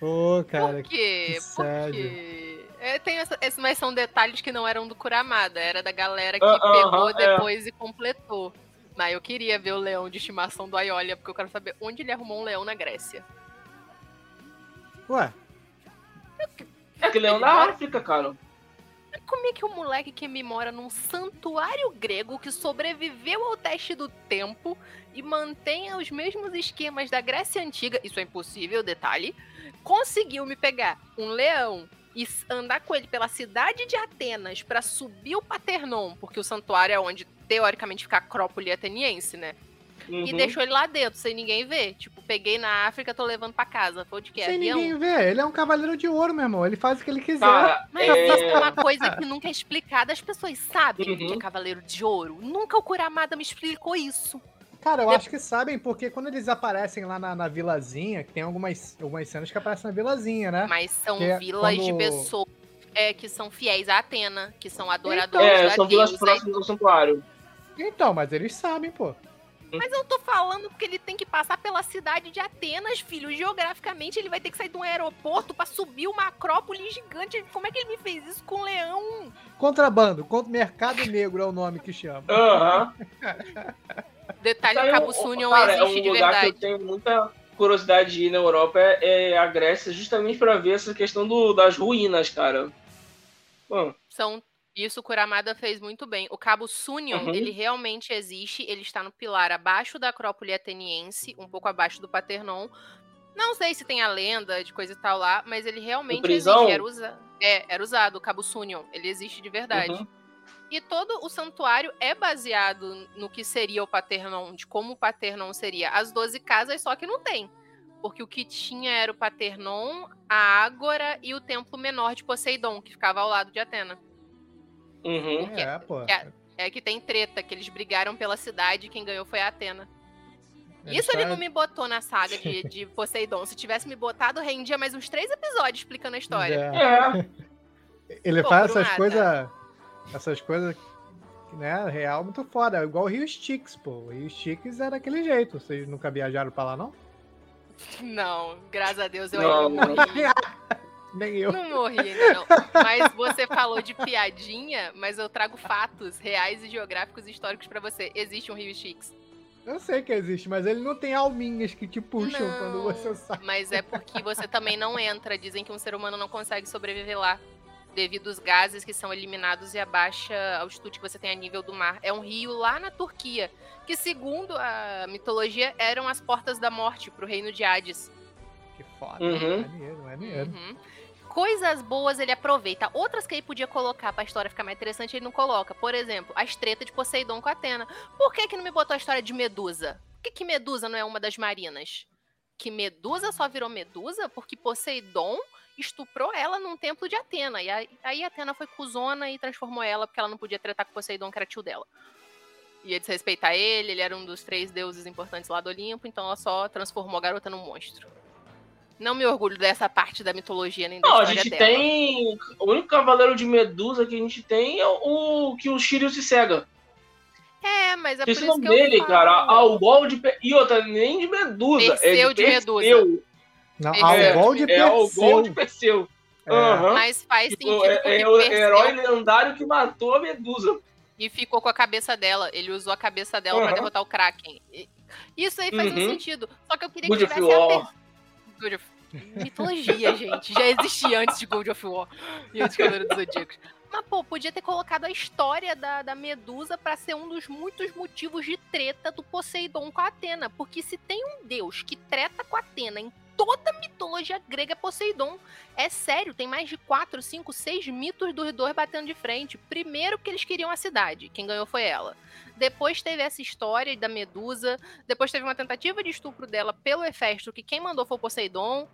Pô, cara. Por quê? que Por quê? É, tem essa, esse- mas são detalhes que não eram do Kuramada, era da galera que Ah, pegou é. depois e completou. Mas eu queria ver o leão de estimação do Aiolia, porque eu quero saber onde ele arrumou um leão na Grécia. Ué, É que leão da África, cara. Como é que o moleque que me mora num santuário grego que sobreviveu ao teste do tempo e mantém os mesmos esquemas da Grécia Antiga, isso é impossível, detalhe, conseguiu me pegar um leão e andar com ele pela cidade de Atenas pra subir o Paternon, porque o santuário é onde teoricamente fica a Acrópole ateniense, né? E Uhum. deixou ele lá dentro, sem ninguém ver. Tipo, peguei na África, tô levando pra casa. Foi de quê? sem Avião? ninguém ver. Ele é um Cavaleiro de Ouro, meu irmão. Ele faz o que ele quiser. Cara, Mas é... isso é uma coisa que nunca é explicada. As pessoas sabem o que é Uhum. Cavaleiro de Ouro. Nunca o Kuramada me explicou isso. Cara, eu de- acho que sabem, porque quando eles aparecem lá na, na vilazinha, que tem algumas, algumas cenas que aparecem na vilazinha, né? Mas são Que é vilas de quando- pessoas é, que são fiéis a Atena, que são adoradores É, da são vilas próximas ao santuário. Então, mas eles sabem, pô. Mas eu tô falando porque ele tem que passar pela cidade de Atenas, filho. Geograficamente, ele vai ter que sair de um aeroporto pra subir uma acrópole gigante. Como é que ele me fez isso com o leão? Contrabando, contra mercado negro é o nome que chama. Aham. Detalhe, Isso o é Cabo um- Sunion cara, existe é um de lugar verdade. que eu tenho muita curiosidade de ir na Europa é, é a Grécia, justamente pra ver essa questão do- das ruínas, cara. Bom, São isso o Kuramada fez muito bem. O Cabo Sunion, Uhum. ele realmente existe, ele está no pilar abaixo da Acrópole ateniense, um pouco abaixo do Paternon. Não sei se tem a lenda de coisa e tal lá, mas ele realmente existe. Era, usa... é, era usado, o Cabo Sunion. Ele existe de verdade. Uhum. E todo o santuário é baseado no que seria o Paternon, de como o Paternon seria. As 12 casas, só que não tem. Porque o que tinha era o Paternon, a Ágora e o templo menor de Poseidon, que ficava ao lado de Atena. Uhum. que- É, pô. que é- É que tem treta, que eles brigaram pela cidade e quem ganhou foi a Atena. Ele Isso ele não me botou na saga de, de Poseidon. Se tivesse me botado, rendia mais uns três episódios explicando a história. É. É, Ele Pô, faz essas coisas. Essas coisas. Né, real muito foda. Igual o Rio Sticks, pô. O Rio Sticks era daquele jeito. Vocês nunca viajaram pra lá, não? Não, graças a Deus eu Não, ainda não. Nem eu. Não morri ainda não. Mas você falou de piadinha, mas eu trago fatos reais e geográficos e históricos pra você. Existe um Rio Chix. Eu sei que existe, mas ele não tem alminhas que te puxam Não, quando você sai. Mas é porque você também não entra. Dizem que um ser humano não consegue sobreviver lá. Devido aos gases que são eliminados e a baixa altitude que você tem a nível do mar. É um rio lá na Turquia. Que, segundo a mitologia, eram as portas da morte pro reino de Hades. Que foda. Uhum. Maneiro, maneiro. Uhum. Coisas boas ele aproveita. Outras que ele podia colocar pra história ficar mais interessante, ele não coloca. Por exemplo, as tretas de Poseidon com Atena. Por que, que não me botou a história de Medusa? Por que, que Medusa não é uma das marinas? Que Medusa só virou Medusa porque Poseidon estuprou ela num templo de Atena. E aí, aí Atena foi cuzona e transformou ela porque ela não podia tretar com Poseidon, que era tio dela. Ia desrespeitar ele, ele era um dos três deuses importantes lá do Olimpo, então ela só transformou a garota num monstro. Não me orgulho dessa parte da mitologia nem da Não, a gente dela. tem. O único cavaleiro de Medusa que a gente tem é o que o Shiryu se cega. É, mas é por Esse isso eu dele, falo. cara, Algol de. Pe- E outra, nem de Medusa. Perseu é de de Medusa. Perseu. Não, É, Algol de É Algol Perseu. de Perseu. É. Aham. Mas faz sentido é, é o Perseu- herói lendário que matou a Medusa. e ficou com a cabeça dela. Ele usou a cabeça dela pra Uhum. derrotar o Kraken. Isso aí faz um Uhum. sentido. Só que eu queria Good que tivesse a per- Good of- Mitologia, gente. Já existia antes de God of War e antes de Cavaleiro dos Zodíacos. Mas, pô, podia ter colocado a história da, da Medusa pra ser um dos muitos motivos de treta do Poseidon com a Atena. Porque se tem um deus que treta com a Atena em toda a mitologia grega é Poseidon. É sério, tem mais de 4, 5, 6 mitos dos dois batendo de frente. Primeiro que eles queriam a cidade, quem ganhou foi ela. Depois teve essa história da Medusa. Depois teve uma tentativa de estupro dela pelo Hefesto, que quem mandou foi Poseidon.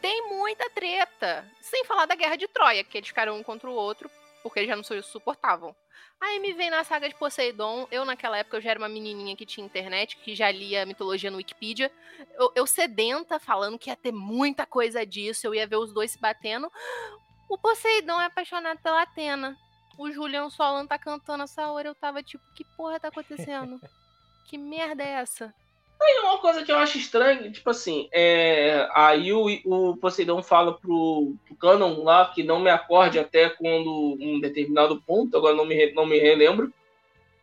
Tem muita treta. Sem falar da Guerra de Troia, que eles ficaram um contra o outro porque eles já não se suportavam. Aí me vem na saga de Poseidon. Eu, naquela época, eu já era uma menininha que tinha internet, que já lia mitologia no Wikipedia. Eu, eu sedenta, falando que ia ter muita coisa disso, eu ia ver os dois se batendo. O Poseidon é apaixonado pela Atena. O Julian Solan tá cantando essa hora. Eu tava tipo, que porra tá acontecendo? que merda é essa? Aí uma coisa que eu acho estranha, tipo assim, é, aí o, o Poseidon fala pro, pro Canon lá que não me acorde até quando um determinado ponto, agora não me, não me relembro.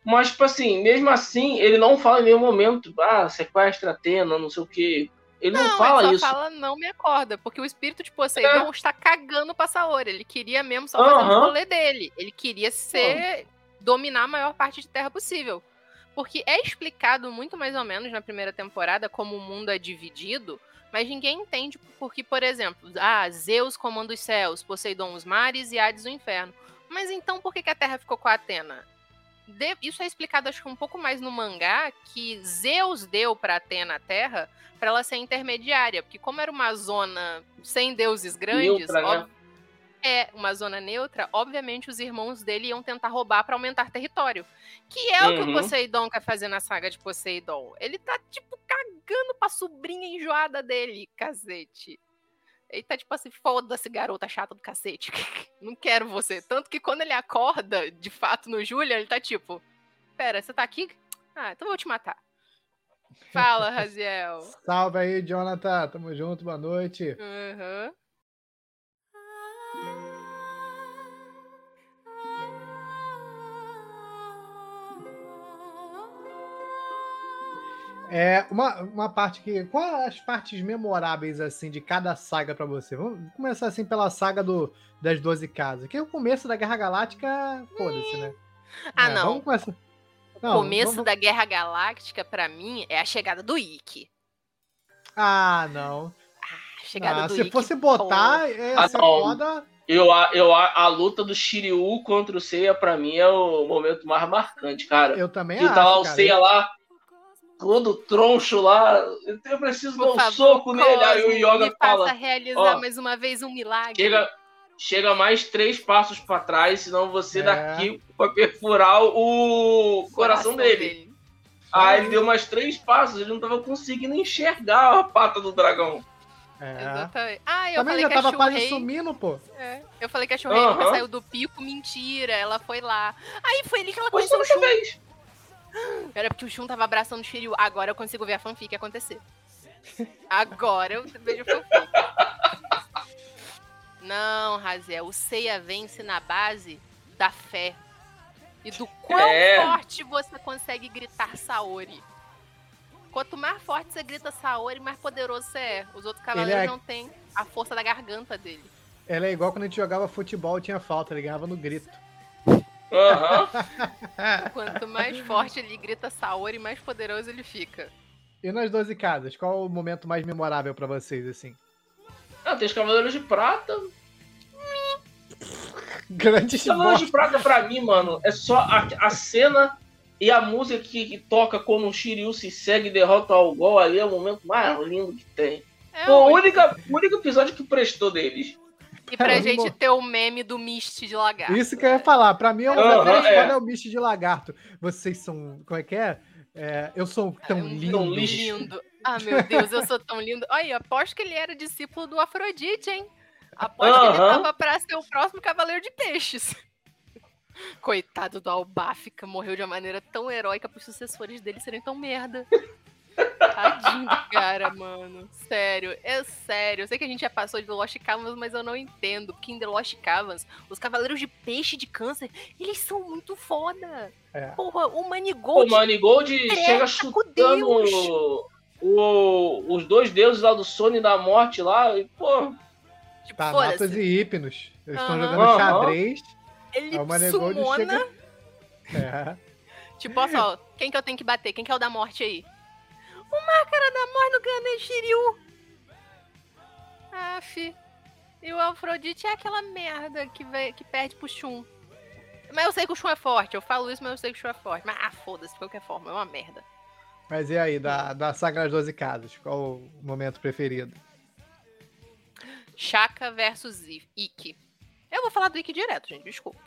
Mas, tipo assim, mesmo assim, ele não fala em nenhum momento, ah, sequestra Atena, não sei o quê. Ele não, não fala ele só isso. fala não me acorda, porque o espírito de Poseidon é. está cagando pra Saori. Ele queria mesmo só fazer uhum. o rolê dele. Ele queria ser. Uhum. dominar a maior parte de terra possível. Porque é explicado muito mais ou menos na primeira temporada como o mundo é dividido, mas ninguém entende porque, por exemplo, ah, Zeus comanda os céus, Poseidon os mares e Hades o inferno. Mas então por que, que a Terra ficou com a Atena? De... Isso é explicado, acho que um pouco mais no mangá, que Zeus deu para Atena a Terra para ela ser intermediária, porque como era uma zona sem deuses grandes, Neutra, né? É uma zona neutra, obviamente os irmãos dele iam tentar roubar para aumentar território. Que é uhum. o que o uhum. Poseidon quer fazer na saga de Poseidon. Ele tá, tipo, cagando pra sobrinha enjoada dele, cacete. Ele tá tipo assim, foda-se, garota chata do cacete. Não quero você. Tanto que quando ele acorda, de fato, no Julian, ele tá tipo: Pera, você tá aqui? Ah, então vou te matar. Fala, Raziel. Salve aí, Jonathan. Tamo junto, boa noite. Uhum. É, uma, uma parte que. Quais as partes memoráveis, assim, de cada saga para você? Vamos começar, assim, pela saga do, das 12 casas. Que é o começo da Guerra Galáctica, foda-se, né? Ah, é, não. Vamos começar. Não, o começo vamos... da Guerra Galáctica, para mim, é a chegada do Ikki. Ah, não. Ah, chegada ah, do se Ikki, fosse botar pô. essa ah, foda. Eu, eu, a, a luta do Shiryu contra o Seiya, pra mim, é o momento mais marcante, cara. Eu também que acho. tá lá o Seiya lá todo troncho lá. Eu preciso Por dar um favor, soco nele. Aí o Yoga me fala. Faça realizar ó, mais uma vez um milagre. Chega, chega mais três passos para trás, senão você é. daqui vai perfurar o coração, coração dele. dele. Aí ele deu mais três passos, ele não tava conseguindo enxergar a pata do dragão. É. Exatamente. Ah, eu Também falei já que tava a quase sumindo, pô. É. Eu falei que a Shurei uh -huh. saiu do pico, mentira. Ela foi lá. Aí foi ali que ela conheceu o Shun. Vez. Era porque o Shun tava abraçando o Shiryu. Agora eu consigo ver a fanfic acontecer. Agora eu vejo fanfic. Não, Raziel, o Seiya vence na base da fé. E do quão é. forte você consegue gritar Saori. Quanto mais forte você grita Saori, mais poderoso você é. Os outros cavaleiros é... não têm a força da garganta dele. Ela é igual quando a gente jogava futebol e tinha falta, ele ganhava no grito. Uhum. Quanto mais forte ele grita Saori, mais poderoso ele fica. E nas 12 casas, qual o momento mais memorável para vocês, assim? Ah, tem os Cavaleiros de Prata. Grandes Cavaleiros de Prata pra mim, mano, é só a, a cena e a música que, que toca quando o Shiryu se segue e derrota o Algol ali é o momento mais lindo que tem. É Pô, o único, único episódio que prestou deles. E pra Caramba. gente ter o meme do Mist de lagarto. Isso que eu ia falar. Pra mim, é o uhum, é. é o Mist de lagarto. Vocês são. Como é que é? é eu sou tão é um lindo. Tão lindo. Ah, meu Deus, eu sou tão lindo. Olha, aposto que ele era discípulo do Afrodite, hein? Aposto uhum. que ele tava pra ser o próximo Cavaleiro de Peixes. Coitado do Albáfica, morreu de uma maneira tão heróica pros sucessores dele serem tão merda. Tadinho cara, mano. Sério, é sério. Eu sei que a gente já passou de The Lost Cavans, mas eu não entendo. Porque em The Lost Cavans, os Cavaleiros de Peixe de Câncer, eles são muito foda. É. Porra, o Manigold. O Manigold chega chutando o, o, os dois deuses lá do sono e da morte lá. E, pô. Tipo, Thanatos e Hipnos. Eles estão uhum. jogando xadrez. Ele É o Manegold sumona. chega- É. Tipo, olha só, quem que eu tenho que bater? Quem que é o da morte aí? O Máscara da Morte no Grande Shiryu. Aff. E o Afrodite é aquela merda que, que perde pro Shun. Mas eu sei que o Shun é forte, eu falo isso, mas eu sei que o Shun é forte. Mas ah, foda-se, de qualquer forma, é uma merda. Mas e aí, da, da saga das 12 casas? Qual o momento preferido? Shaka versus Ikki. Eu vou falar do Ikki direto, gente, desculpa.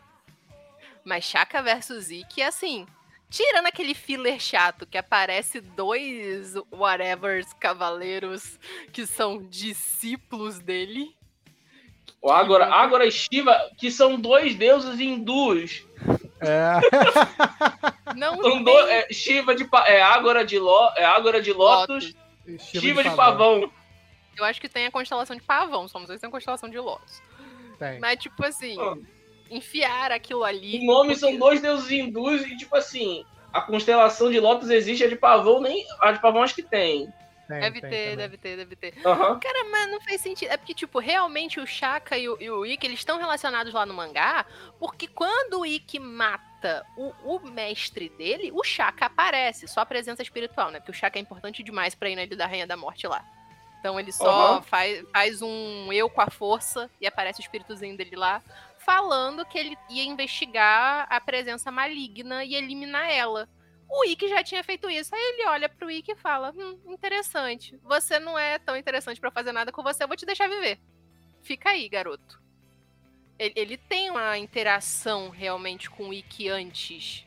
Mas Shaka versus Ikki, assim, tirando aquele filler chato que aparece dois whatevers cavaleiros que são discípulos dele. O Agora, Agora e Shiva, que são dois deuses hindus. É. Não São dois, é, Shiva de é Ágora de Lo, é Ágora de Lotus, Shiva, de, pavão. Eu acho que tem a constelação de pavão, sei se tem a constelação de Lotus. Tem. Mas, tipo assim, Ah. Enfiar aquilo ali. O nome porque- são dois deuses hindus e tipo assim, a constelação de Lotus existe, a de pavão nem, a de pavão acho que tem. Tem, Deve tem ter, deve ter, deve ter. Aham. Cara, mas não faz sentido. É porque, tipo, realmente o Shaka e o, e o Ikki, eles estão relacionados lá no mangá, porque quando o Ikki mata o, o mestre dele, o Shaka aparece, só a presença espiritual, né? Porque o Shaka é importante demais pra ir na Ilha da Rainha da Morte lá. Então ele só Aham. faz, faz um eu com a força e aparece o espíritozinho dele lá, falando que ele ia investigar a presença maligna e eliminar ela. O Ikki já tinha feito isso. Aí ele olha pro Ikki e fala: Hum, interessante. Você não é tão interessante pra fazer nada com você, eu vou te deixar viver. Fica aí, garoto. Ele, ele tem uma interação realmente com o Ikki antes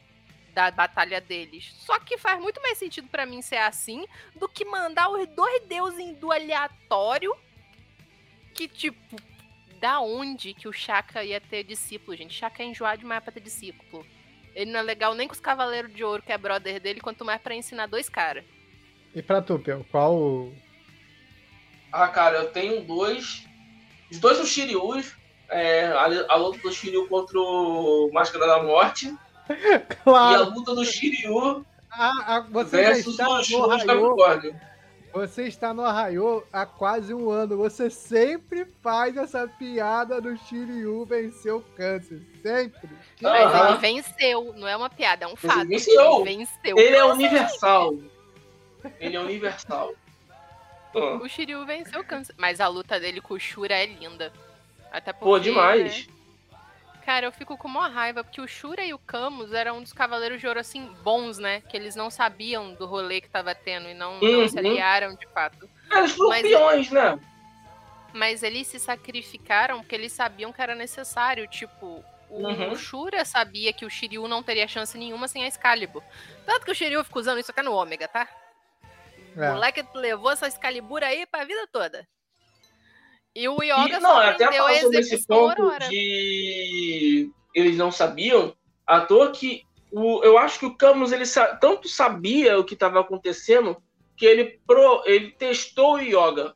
da batalha deles. Só que faz muito mais sentido pra mim ser assim do que mandar os dois deuses hindu aleatório. Que, tipo, da onde que o Shaka ia ter discípulo, gente? Shaka é enjoado demais pra ter discípulo. Ele não é legal nem com os Cavaleiros de Ouro, que é brother dele, quanto mais pra ensinar dois caras. E pra tu, Pel, qual. Ah, cara, eu tenho dois. Os dois são Shiryus. É, a, a luta do Shiryu contra o Máscara da Morte. E a Claro! luta do Shiryu A, a, você já versus está o no Shun de Arraiô. Capricórnio. Você está no Arraiô há quase um ano. Você sempre faz essa piada do Shiryu vencer o câncer. Sempre. Mas ele venceu, não é uma piada, é um fato. venceu. Ele venceu. Ele é universal. Ele é universal. O Shiryu venceu o câncer. Mas a luta dele com o Shura é linda. Até porque, Pô, demais. né, Cara, eu fico com uma raiva, porque o Shura e o Camus eram um dos Cavaleiros de Ouro, assim, bons, né? Que eles não sabiam do rolê que tava tendo e não, não se Uhum. aliaram de fato. É, Eles foram Mas- peões, né? Mas eles se sacrificaram porque eles sabiam que era necessário. Tipo, o Uhum. Shura sabia que o Shiryu não teria chance nenhuma sem a Excalibur. Tanto que o Shiryu fica usando isso até no Ômega, tá? O É. moleque levou essa Excalibur aí pra vida toda. E o Yoga E, não, até aprendeu a falar sobre esse execução ponto de eles não sabiam, à toa que o, eu acho que o Camus ele sa- tanto sabia o que estava acontecendo que ele pro, ele testou o yoga.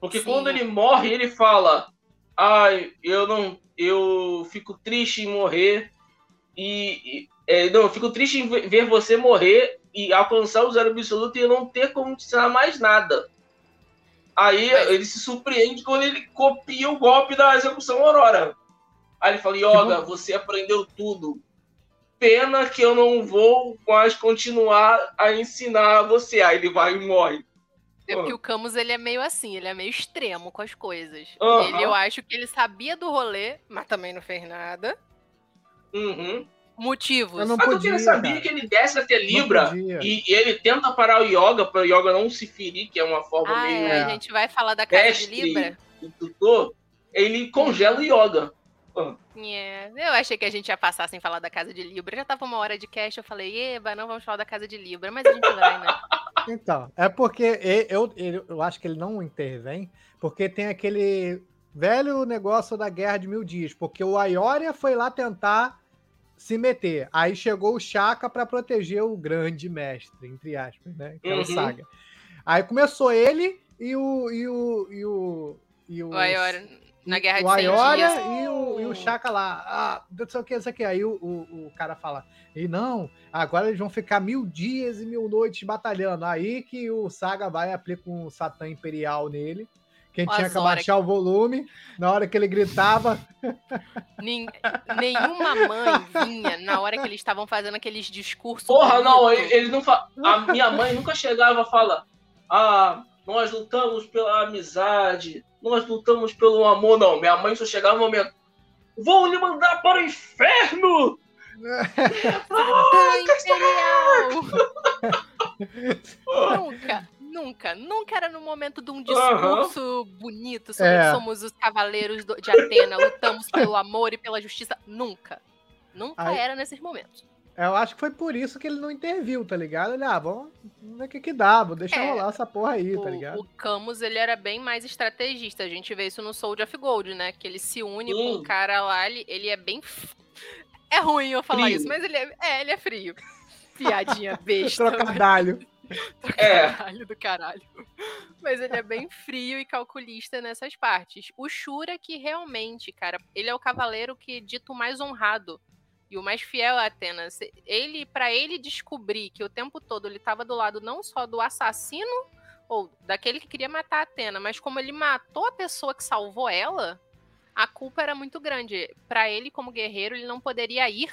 Porque Sim. quando ele morre, ele fala: "Ai, eu não eu fico triste em morrer e, e- é, não, eu fico triste em ve- ver você morrer e alcançar o zero absoluto e não ter como te ensinar mais nada." Aí Mas- ele se surpreende quando ele copia o golpe da execução Aurora. Aí ele fala: Yoga, você aprendeu tudo. Pena que eu não vou mais continuar a ensinar você. Aí ele vai e morre. É porque o Camus, ele é meio assim, ele é meio extremo com as coisas. Aham. Ele, eu acho que ele sabia do rolê, mas também não fez nada. Uhum. Motivos. Eu não Mas podia, ele sabia cara. que ele desce até Libra e, e ele tenta parar o Yoga para o Yoga não se ferir, que é uma forma Ah, meio é, a gente vai falar da casa de Libra? do tutor. Ele congela o Yoga. É, eu achei que a gente ia passar sem falar da casa de Libra. Já tava uma hora de cast, eu falei, eba, não vamos falar da casa de Libra, mas a gente vai, né? Então, é porque eu, eu, eu acho que ele não intervém, porque tem aquele velho negócio da Guerra de Mil Dias, porque o Aioria foi lá tentar se meter. Aí chegou o Chaka para proteger o grande mestre, entre aspas, né? Que é o Uhum. Saga. Aí começou ele e o. E o, e o, e o, O Ayora, na Guerra de o 100 Aioria Dias. e o, e o Chaka lá. Ah, não sei o que, não sei o que. Aí o, o, o cara fala: e não, agora eles vão ficar mil dias e mil noites batalhando. Aí que o Saga vai e aplica um Satã Imperial nele, Quem tinha que abaixar o volume, na hora que ele gritava. nin- nenhuma mãe vinha na hora que eles estavam fazendo aqueles discursos. Porra, não, bonitos. ele, ele não fa... A minha mãe nunca chegava e fala: Ah, nós lutamos pela amizade, nós lutamos pelo amor, não. Minha mãe só chegava no momento. Vou lhe mandar para o inferno! Ah, Imperial! nunca, nunca, nunca era no momento de um discurso bonito sobre É. somos os cavaleiros de Atena, lutamos pelo amor e pela justiça. Nunca. Nunca Aí- era nesses momentos. Eu acho que foi por isso que ele não interviu, tá ligado? Ele, ah, vamos ver o que que dá, vou deixar É, rolar essa porra aí, tá O, ligado? o Camus, ele era bem mais estrategista. A gente vê isso no Soldier of Gold, né? Que ele se une com o cara lá, ele, ele é bem... É ruim eu falar Frio. isso, mas ele é, é, ele é frio. Piadinha besta. mas- Trocadalho. É. Caralho do caralho. Mas ele é bem frio e calculista nessas partes. O Shura, que realmente, cara, ele é o cavaleiro que dito mais honrado e o mais fiel a Atena. Ele, para ele descobrir que o tempo todo ele tava do lado não só do assassino ou daquele que queria matar a Atena, mas como ele matou a pessoa que salvou ela, a culpa era muito grande. Para ele, como guerreiro, ele não poderia ir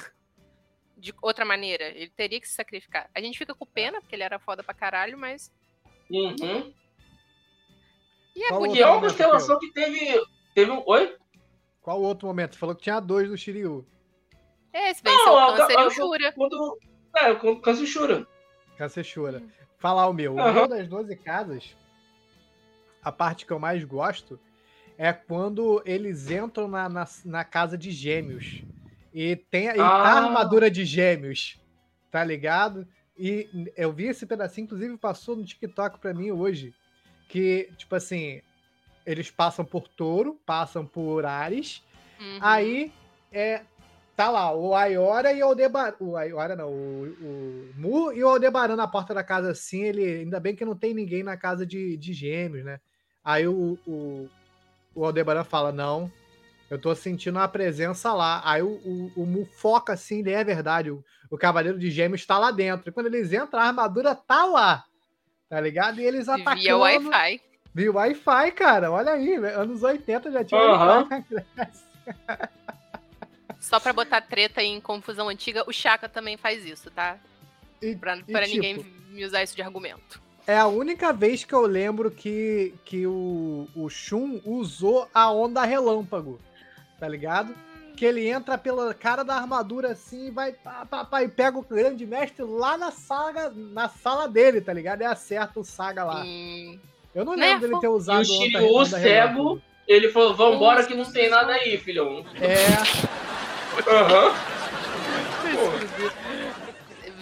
de outra maneira. Ele teria que se sacrificar. A gente fica com pena, porque ele era foda pra caralho, mas. Uhum. E é Qual bonito. E é uma momento, constelação que teve. Teve um. Oi? Qual o outro momento? Você falou que tinha dois do Shiryu. Esse venceu Não, o a- câncer e a- o Shura. Quando. É, com Kazushura. Kassechura. Falar o meu. O Aham. meu das 12 casas, a parte que eu mais gosto é quando eles entram na, na, na casa de gêmeos. E tem tá a Ah. armadura de gêmeos, tá ligado? E eu vi esse pedacinho, inclusive passou no TikTok pra mim hoje. Que, tipo assim, eles passam por touro, passam por Ares, Uhum. Aí é, tá lá o Ayora e o Aldebaran. O Ayora não, o, o Mu e o Aldebaran na porta da casa assim. Ele, ainda bem que não tem ninguém na casa de, de gêmeos, né? Aí o, o, o Aldebaran fala: Não, eu tô sentindo uma presença lá. Aí o, o, o Mu foca assim, ele é verdade. O, o Cavaleiro de Gêmeos tá lá dentro. E quando eles entram, a armadura tá lá. Tá ligado? E eles atacando. Via Wi-Fi. Via Wi-Fi, cara. Olha aí, anos 80 já tinha Aham. Wi-Fi. Só pra botar treta em confusão antiga, o Chaka também faz isso, tá? E- Pra, e, pra tipo, ninguém me usar isso de argumento. É a única vez que eu lembro que, que o, o Shun usou a onda relâmpago, tá ligado? Que ele entra pela cara da armadura assim e vai pá, pá, pá, e pega o grande mestre lá na sala, na sala dele, tá ligado? E acerta o Saga lá. E... Eu não Né, lembro dele ter E usado o Shiryu cego, ele falou: Vambora que não tem nada aí, filhão. É, Aham.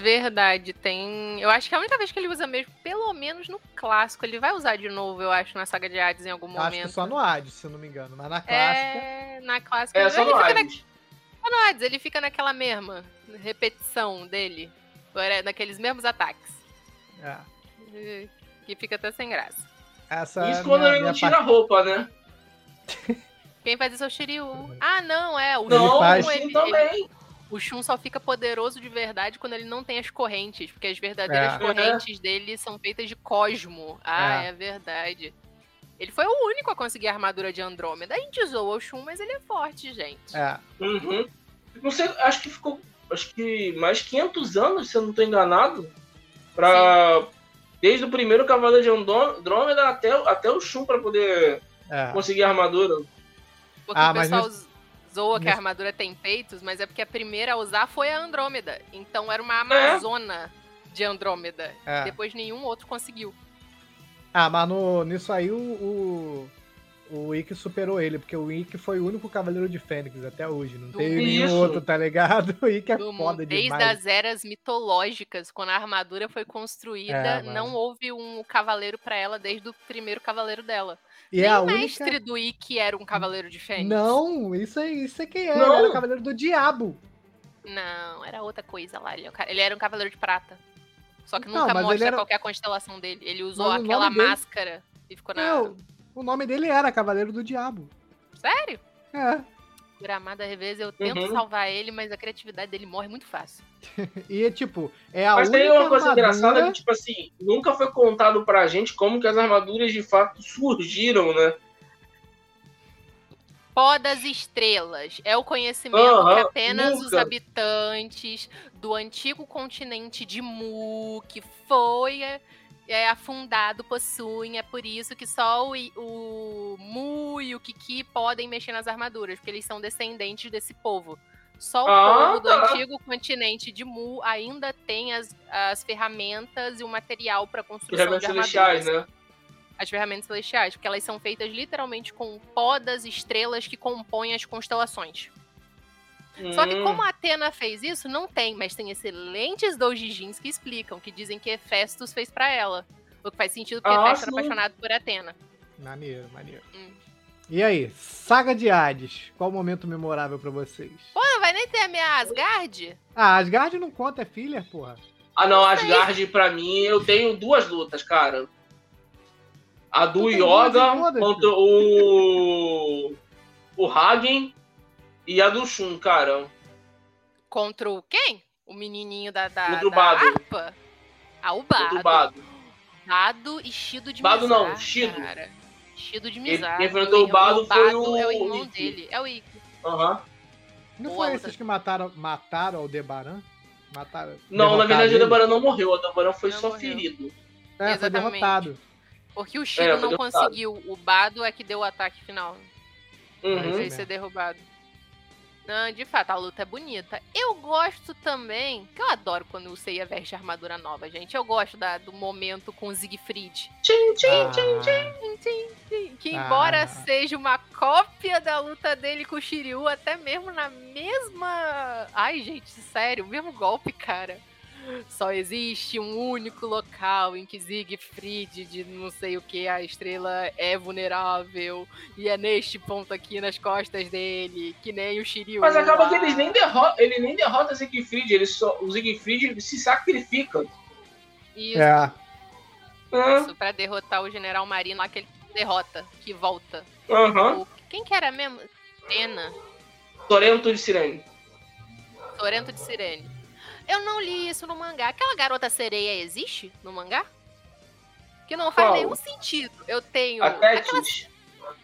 Verdade, tem. Eu acho que é a única vez que ele usa mesmo, pelo menos no clássico. Ele vai usar de novo, eu acho, na saga de Hades em algum acho momento. que só no Hades, se eu não me engano. Mas na clássica. É, na clássica. É, só ele no fica na- Hades. Só no Hades, ele fica naquela mesma repetição dele. Agora, Naqueles mesmos ataques. É, Que fica até sem graça. essa é Isso a quando minha- ele não tira a roupa, né? Quem faz isso é o Shiryu. Ah, não, é. O Não, Shun, faz. ele- também. O Shun só fica poderoso de verdade quando ele não tem as correntes. Porque as verdadeiras É. correntes dele são feitas de cosmo. Ah, É. é. verdade. Ele foi o único a conseguir a armadura de Andrômeda. A gente zoou o Shun, mas ele é forte, gente. É, Uhum. Não sei, acho que ficou. Acho que mais 500 anos, se eu não tô enganado. Pra. Desde o primeiro Cavaleiro de Andrô- Andrômeda até, até o Shun pra poder é. conseguir a armadura. Porque Ah, o mas pessoal zoa que a armadura tem peitos, mas é porque a primeira a usar foi a Andrômeda. Então era uma Amazona de Andrômeda. É. Depois nenhum outro conseguiu. Ah, mas no, nisso aí o, o, o Ikki superou ele, porque o Ikki foi o único Cavaleiro de Fênix até hoje. Não Do tem nenhum outro, tá ligado? O Ikki é Do mundo, foda desde demais. as eras mitológicas, quando a armadura foi construída, É, mano. não houve um cavaleiro pra ela desde o primeiro cavaleiro dela. E Nem é a o única. mestre do Ikki era um cavaleiro de Fênix. Não, isso aí, isso é quem é. Não. Ele era o Cavaleiro do Diabo. Não, era outra coisa lá. Ele, é era um cavaleiro de prata. Só que Não, nunca mostra era- qual que é a constelação dele. Ele usou Mas o aquela nome dele- máscara e ficou na. Não, o nome dele era Cavaleiro do Diabo. Sério? É. Gramada Reveza, eu tento Uhum. salvar ele, mas a criatividade dele morre muito fácil. E, tipo, é a Mas única tem uma coisa armadura... engraçada que, tipo assim, nunca foi contado pra gente como que as armaduras de fato surgiram, né? Pó das estrelas. É o conhecimento Aham, que apenas os nunca. habitantes do antigo continente de Mu, que foi é, afundado, possuem. É por isso que só o, o Mu e o Kiki podem mexer nas armaduras, porque eles são descendentes desse povo. Só o Ah, povo do tá. antigo continente de Mu ainda tem as, as ferramentas e o material para construção Ferramentas de armaduras celestiais, né? as ferramentas celestiais, porque elas são feitas literalmente com pó das estrelas que compõem as constelações. Só que Hum. como a Atena fez isso, não tem, mas tem excelentes doujijins que explicam, que dizem que Hefestos fez pra ela. O que faz sentido porque Hefestos era apaixonado por Atena. Maneiro, maneiro. Hum. E aí, Saga de Hades. Qual o momento memorável pra vocês? Pô, não vai nem ter a minha Asgard? Ah, Asgard não conta, é filler, porra. Ah, não, Asgard, pra mim, eu tenho duas lutas, cara. A do Yoga contra o. O Hagen e a do Shun, cara. Contra o quem? O menininho da, da, o da Bado. harpa? Ah, o Bado. Do Bado. Bado e Shido de Bado não, Mizar, Shido. cara. Shido de Ele- Mizar. quem enfrentou o Bado foi o- é o o irmão dele. É o Ikki. Aham. Não Boa foi esses que mataram, mataram o Debaran? Mataram, Não, na verdade, o ele? Debaran não morreu. O Debaran foi Não só morreu. ferido. É, foi Exatamente. derrotado. Porque o Shido É, foi não derrotado. conseguiu. O Bado é que deu o ataque final. Não Uhum. fez mesmo. ser derrubado. Não, de fato, a luta é bonita. Eu gosto também, que eu adoro quando o Seiya veste armadura nova, gente. Eu gosto da- do momento com o Siegfried. Tchim, tchim, Ah, Tchim, tchim, tchim, Que Ah. embora seja uma cópia da luta dele com o Shiryu, até mesmo na mesma. Ai, gente, sério, o mesmo golpe, cara. Só existe um único local em que Siegfried, de não sei o que, a estrela é vulnerável. E é neste ponto aqui nas costas dele, que nem o Shiryu. Mas acaba lá. que eles nem derrotam, ele nem derrota o Siegfried, ele só, o Siegfried se sacrifica. Isso, É, Ah, pra derrotar o General Marino lá que ele derrota, que volta. Aham. O- Quem que era mesmo? Tena. Sorento de Sirene. Sorento de Sirene. Eu não li isso no mangá. Aquela garota sereia existe no mangá? Que não faz Qual? nenhum sentido. Eu tenho. A aquela-.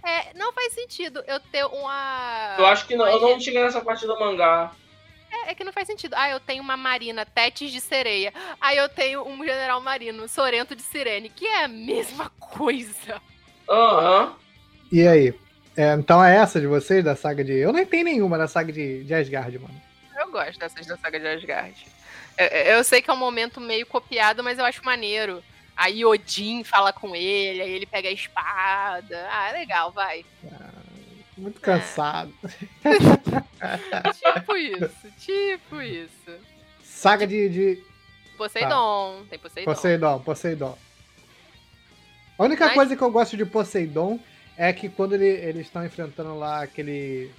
É, não faz sentido eu ter uma. Eu acho que não, eu uma não cheguei nessa parte do mangá. É, é que não faz sentido. Ah, eu tenho uma marina, Tétis de sereia. Aí eu tenho um general marino, Sorento de Sirene, que é a mesma coisa. Aham. e aí? É, então é essa de vocês, da saga de... Eu nem tenho nenhuma da saga de, de Asgard, mano. Eu gosto dessas da saga de Asgard. Eu, eu sei que é um momento meio copiado, mas eu acho maneiro. Aí Odin fala com ele, aí ele pega a espada. Ah, legal, vai. Muito cansado. Tipo isso, tipo isso. Saga de, de Poseidon, tem Poseidon. Poseidon, Poseidon. A única Mas- coisa que eu gosto de Poseidon é que quando ele- eles estão enfrentando lá aquele.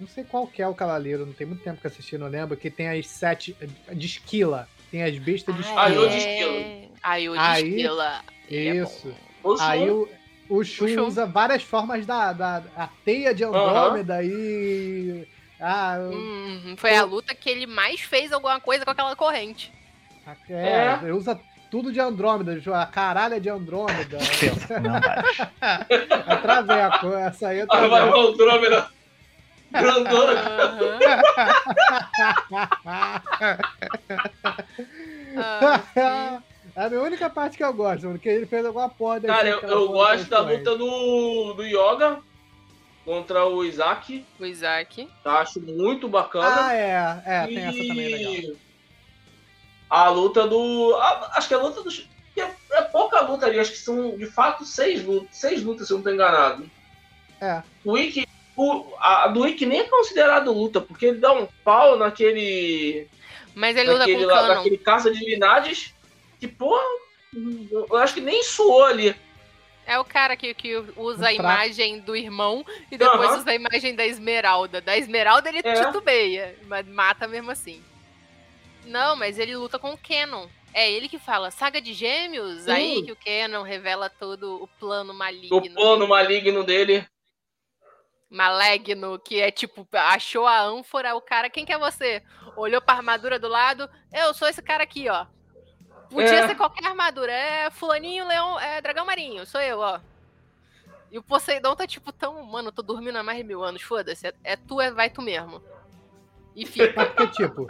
Não sei qual que é o cavaleiro, não tem muito tempo que eu assisti, não lembro, que tem as sete. de esquila. Tem as bestas de Ah, Ah, eu esquila. de é. esquilo. Aí o de Aí- esquila. é. Isso. O Aí o, o Shun O Shun. usa várias formas da, da a teia de Andrômeda e. Ah, Uhum, foi a luta que ele mais fez alguma coisa com aquela corrente. é, ele usa tudo de Andrômeda, a caralha de Andrômeda. Não vai. Atravei a coisa, essa aí eu Ah, vai atravei. o Andrômeda. Grandona. É a minha única parte que eu gosto, porque ele fez alguma porra Cara, eu, eu gosto da luta do, do Yoga contra o Isaac. o Isaac. Eu acho muito bacana. Ah, é, é, tem essa também legal. A luta do. a- acho que a luta do. que É, é pouca luta ali, acho que são de fato seis lutas, seis lutas, se eu não tô enganado. É. O Ikki. O, a do nem é considerado luta, porque ele dá um pau naquele. Mas ele luta naquele, com lá- naquele caça de linades. Que, porra, eu acho que nem suou ali. É o cara que, que usa a imagem do irmão e depois Aham. usa a imagem da Esmeralda. Da Esmeralda ele É. titubeia, mas mata mesmo assim. Não, mas ele luta com o Canon. É ele que fala saga de gêmeos, Sim. aí que o Canon revela todo o plano maligno. O plano maligno dele. Maligno, que é tipo, achou a ânfora, o cara, quem que é você? Olhou pra armadura do lado, eu sou esse cara aqui, ó. Podia É. ser qualquer armadura, é fulaninho, leão, é dragão marinho, sou eu, ó. E o Poseidon tá tipo tão, mano, tô dormindo há mais de mil anos, foda-se. É, é tu, é vai tu mesmo. E fica. É porque, tipo,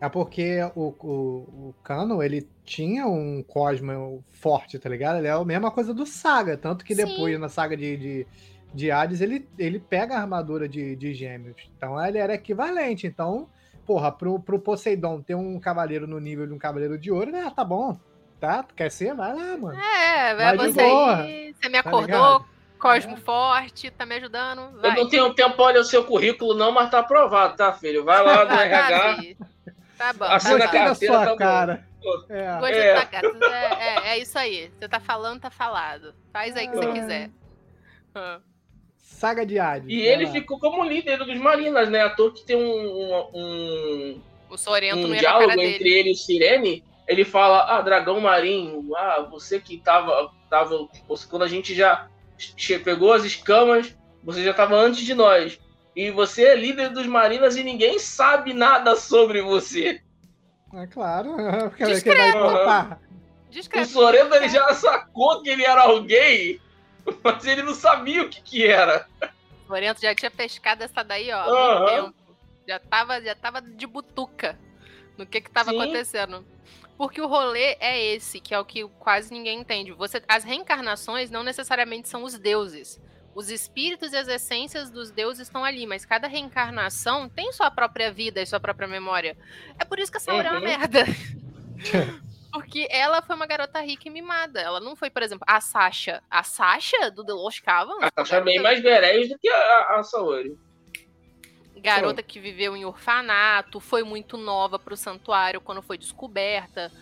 é porque o, o, o Cano, ele tinha um Cosmo forte, tá ligado? Ele é a mesma coisa do Saga, tanto que Sim. depois, na saga de, de, de Hades, ele, ele pega a armadura de, de gêmeos. Então ele era equivalente. Então, porra, pro, pro Poseidon ter um cavaleiro no nível de um cavaleiro de ouro, né? Tá bom. Tá? Quer ser? Vai lá, mano. É, vai Vai de você boa, aí. Você me tá acordou, ligado? Cosmo Forte, tá me ajudando. Eu Vai. não tenho tempo pra olhar o seu currículo, não, mas tá aprovado, tá, filho? Vai lá no Tá, RH. Tá bom. Assina tá a carteira, sua tá cara. É. É. É, é, é isso aí. Você tá falando, tá falado. Faz aí o que você quiser. Saga de Hades. E vai ele lá. ficou como líder dos Marinas, né? À toa que tem um, um, O Sorento um na diálogo cara entre dele. ele e o Sirene. Ele fala, ah, dragão marinho, ah, você que tava, tava. Quando a gente já pegou as escamas, você já tava antes de nós. E você é líder dos Marinas e ninguém sabe nada sobre você. É claro. Porque ele Discreto. vai contar. O Discreto. Sorento ele já sacou que ele era alguém, mas ele não sabia o que que era. O já tinha pescado essa daí, ó, há muito tempo. Já tava, já tava de butuca no que que tava Sim. acontecendo. Porque o rolê é esse, que é o que quase ninguém entende. Você, as reencarnações não necessariamente são os deuses. Os espíritos e as essências dos deuses estão ali, mas cada reencarnação tem sua própria vida e sua própria memória. É por isso que a Saori é uma Uhum. merda. Porque ela foi uma garota rica e mimada. Ela não foi, por exemplo, a Sasha. A Sasha do The Lost Caverns? A Sasha é bem mais verés do que a, a, a Saori. Garota que viveu em orfanato, foi muito nova pro santuário quando foi descoberta.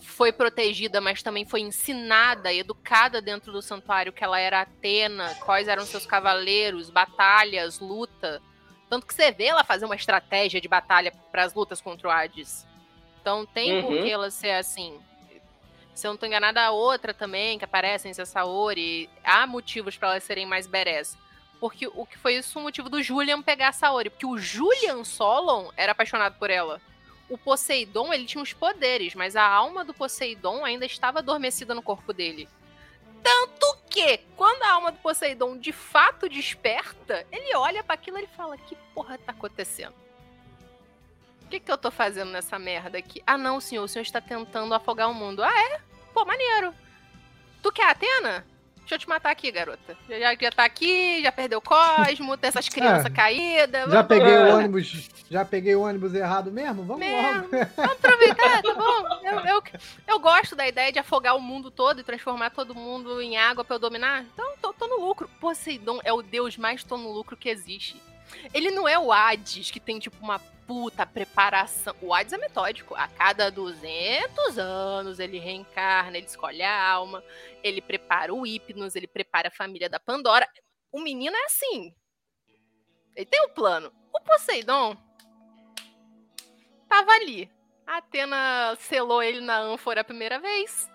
Foi protegida, mas também foi ensinada, educada dentro do santuário que ela era Atena, quais eram seus cavaleiros, batalhas, luta. Tanto que você vê ela fazer uma estratégia de batalha para as lutas contra o Hades. Então tem Uhum. por que ela ser assim. Se eu não tô enganada, a outra também, que aparece em Saori, há motivos para elas serem mais berés. Porque o que foi isso o motivo do Julian pegar a Saori. Porque o Julian Solon era apaixonado por ela. O Poseidon, ele tinha os poderes, mas a alma do Poseidon ainda estava adormecida no corpo dele. Tanto que, quando a alma do Poseidon de fato desperta, ele olha para aquilo e fala: Que porra tá acontecendo? O que, que eu tô fazendo nessa merda aqui? Ah, não, senhor, o senhor está tentando afogar o mundo. Ah, é? Pô, maneiro. Tu quer a Atena? Deixa eu te matar aqui, garota. Já, já, tá aqui, já perdeu o Cosmo, tem essas crianças É. caídas. Já peguei o É. ônibus. Já peguei o ônibus errado mesmo? Vamos Mesmo. logo. Vamos aproveitar, tá bom? Eu, eu, eu gosto da ideia de afogar o mundo todo e transformar todo mundo em água pra eu dominar. Então, tô, tô no lucro. Poseidon é o deus mais tô no lucro que existe. Ele não é o Hades, que tem, tipo, uma puta preparação. O Hades é metódico. A cada 200 anos ele reencarna, ele escolhe a alma, ele prepara o Hipnos, ele prepara a família da Pandora. O menino é assim. Ele tem um plano. O Poseidon tava ali. A Atena selou ele na ânfora a primeira vez.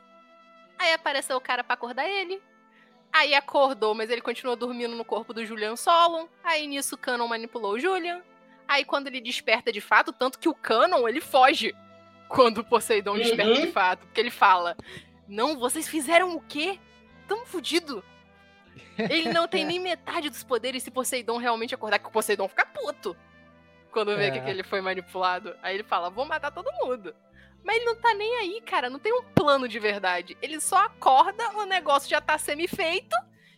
Aí apareceu o cara pra acordar ele. Aí acordou, mas ele continuou dormindo no corpo do Julian Solon. Aí nisso Canon manipulou o Julian. Aí quando ele desperta de fato, tanto que o Canon ele foge quando o Poseidon Uhum. desperta de fato. Porque ele fala: Não, vocês fizeram o quê? Tamo fudido. Ele não tem nem metade dos poderes se Poseidon realmente acordar, que o Poseidon fica puto quando vê É. que, que ele foi manipulado. Aí ele fala, vou matar todo mundo. Mas ele não tá nem aí, cara. Não tem um plano de verdade. Ele só acorda, o negócio já tá semi-feito,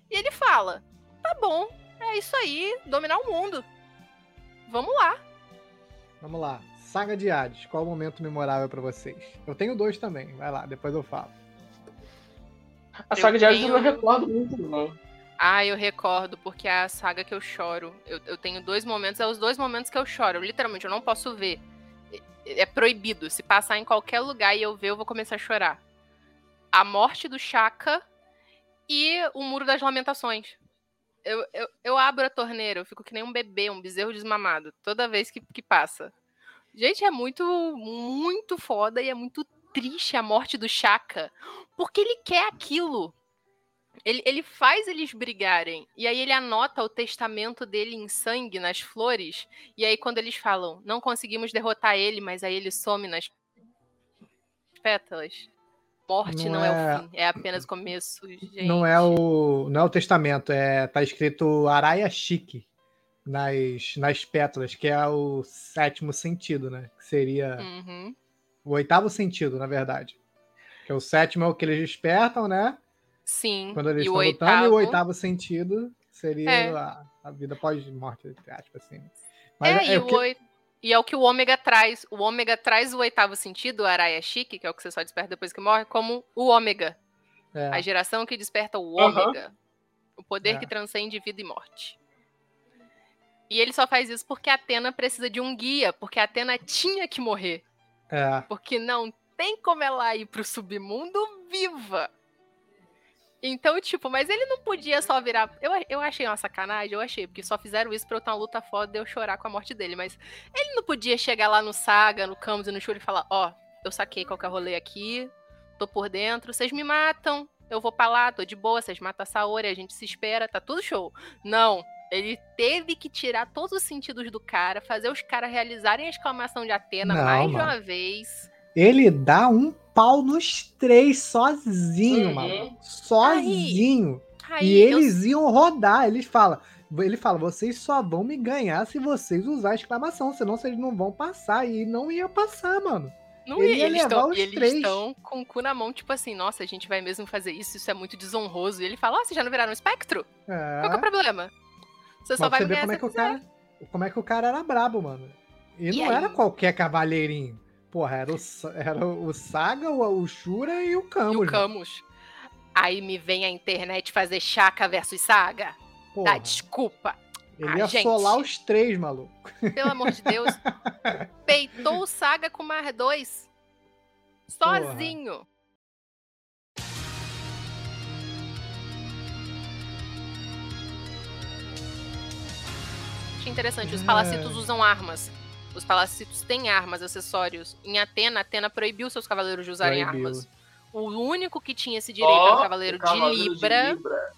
e ele fala: tá bom, é isso aí, dominar o mundo. Vamos lá. Vamos lá. Saga de Hades. Qual o momento memorável pra vocês? Eu tenho dois também. Vai lá, depois eu falo. A saga de Hades eu não tenho- recordo muito, não. Ah, eu recordo, porque é a saga que eu choro. Eu, eu tenho dois momentos, é os dois momentos que eu choro. Eu, literalmente, eu não posso ver. É, é proibido. Se passar em qualquer lugar e eu ver, eu vou começar a chorar. A morte do Chaka e o Muro das Lamentações. Eu, eu, eu abro a torneira, eu fico que nem um bebê, um bezerro desmamado, toda vez que, que passa. Gente, é muito, muito foda e é muito triste a morte do Chaka. Porque ele quer aquilo. Ele, ele faz eles brigarem. E aí ele anota o testamento dele em sangue nas flores. E aí, quando eles falam, não conseguimos derrotar ele, mas aí ele some nas pétalas. Morte Não não, é... é- o fim, é apenas começo, gente. Não é o não é o testamento, é tá escrito Araia Chique nas, nas pétalas, que é o sétimo sentido, né? Que seria Uhum. o oitavo sentido, na verdade. Que o sétimo é o que eles despertam, né? Sim. Quando eles e o estão lutando, e oitavo... o oitavo sentido seria É. a, a vida pós-morte, aspas, assim. É, e, o o que- e é o que o ômega traz. O ômega traz o oitavo sentido, o Araya Chique, que é o que você só desperta depois que morre, como o ômega. é, A geração que desperta o ômega. O poder É. que transcende vida e morte. E ele só faz isso porque a Atena precisa de um guia, porque a Atena tinha que morrer. é, Porque não tem como ela ir pro submundo viva. Então, tipo, mas ele não podia só virar. Eu, eu achei uma sacanagem, eu achei, porque só fizeram isso pra eu ter uma luta foda e eu chorar com a morte dele. Mas ele não podia chegar lá no Saga, no Camus e no Shuri e falar: Ó, eu saquei qual que é rolê aqui, tô por dentro, vocês me matam, eu vou pra lá, tô de boa, vocês matam a Saori, a gente se espera, tá tudo show. Não. Ele teve que tirar todos os sentidos do cara, fazer os caras realizarem a exclamação de Atena Não, mais de mano. uma vez. Ele dá um pau nos três sozinho, Uhum. mano. Sozinho. Aí, E eu eles iam rodar. Eles falam. Ele fala, vocês só vão me ganhar se vocês usar a exclamação, senão vocês não vão passar. E não ia passar, mano. Não Ele ia, eles estão os eles três. estão com o cu na mão, tipo assim, nossa, a gente vai mesmo fazer isso, isso é muito desonroso. E ele fala, ó, vocês já não viraram um espectro? É. Qual que é o problema? Você só Mas vai você ganhar como é que o cara. Como é que o cara era brabo, mano. E, E não aí? era qualquer cavaleirinho. Porra, era o, era o Saga, o, o Shura e o E Camus. o mano. Camus. Aí me vem a internet fazer Chaka versus Saga. Porra, Dá desculpa. ele Ah, ia gente. solar os três, maluco. Pelo amor de Deus. Peitou o Saga com mais dois. Sozinho. Achei interessante. Os É. palacitos usam armas. Os palacitos têm armas, acessórios. Em Atena, Atena proibiu seus cavaleiros de usarem Proibiu. armas. O único que tinha esse direito era o Cavaleiro, o Cavaleiro de, Libra, Libra.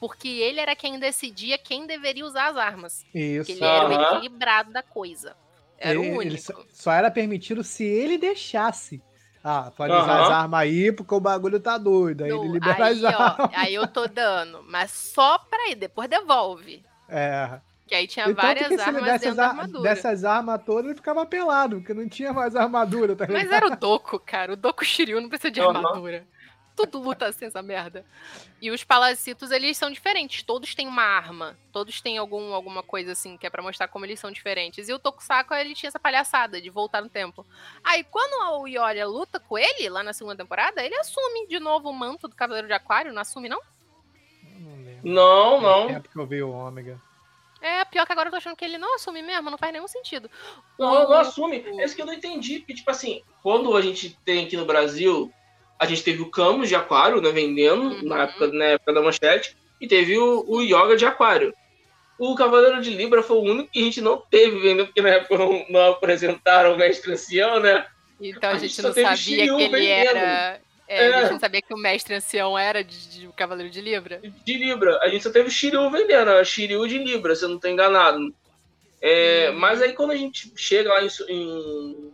porque ele era quem decidia quem deveria usar as armas. Isso. Porque ele era o equilibrado da coisa. Era Ele- o ele único. só, só era permitido se ele deixasse. Ah, pode usar Aham. as armas aí porque o bagulho tá doido. Aí ele libera aí, as ó, armas. aí eu tô dando, mas só pra ir, depois devolve. É. Que aí tinha E tanto várias armas dentro da ar- armadura. dessas armas todas, ele ficava pelado, porque não tinha mais armadura, tá Mas era o Doku, cara. O Doku Shiryu não precisa de armadura. Tudo luta assim, essa merda. E os palacitos, eles são diferentes. Todos têm uma arma. Todos têm algum, alguma coisa assim, que é pra mostrar como eles são diferentes. E o Tokusako, ele tinha essa palhaçada de voltar no tempo. Aí, quando o Yoria luta com ele, lá na segunda temporada, ele assume de novo o manto do Cavaleiro de Aquário. Não assume, não? Não lembro. Não, Faz não. tempo que eu vi o Ômega. É, pior que agora eu tô achando que ele não assume mesmo. Não faz nenhum sentido. Não, não assume. É isso que eu não entendi. Porque, tipo assim, quando a gente tem aqui no Brasil, a gente teve o Camus de Aquário, né, vendendo, Uhum. na, época, na época da manchete, e teve o, o Yoga de Aquário. O Cavaleiro de Libra foi o único que a gente não teve vendendo, porque na época não, não apresentaram o Mestre Ancião, né? Então a A gente gente não sabia que ele vendendo. era. É, A É. gente não sabia que o mestre ancião era de, de Cavaleiro de Libra. De Libra. A gente só teve o Shiryu vendendo, a Shiryu de Libra, se eu não tô enganado. É, Uhum. Mas aí quando a gente chega lá em, em-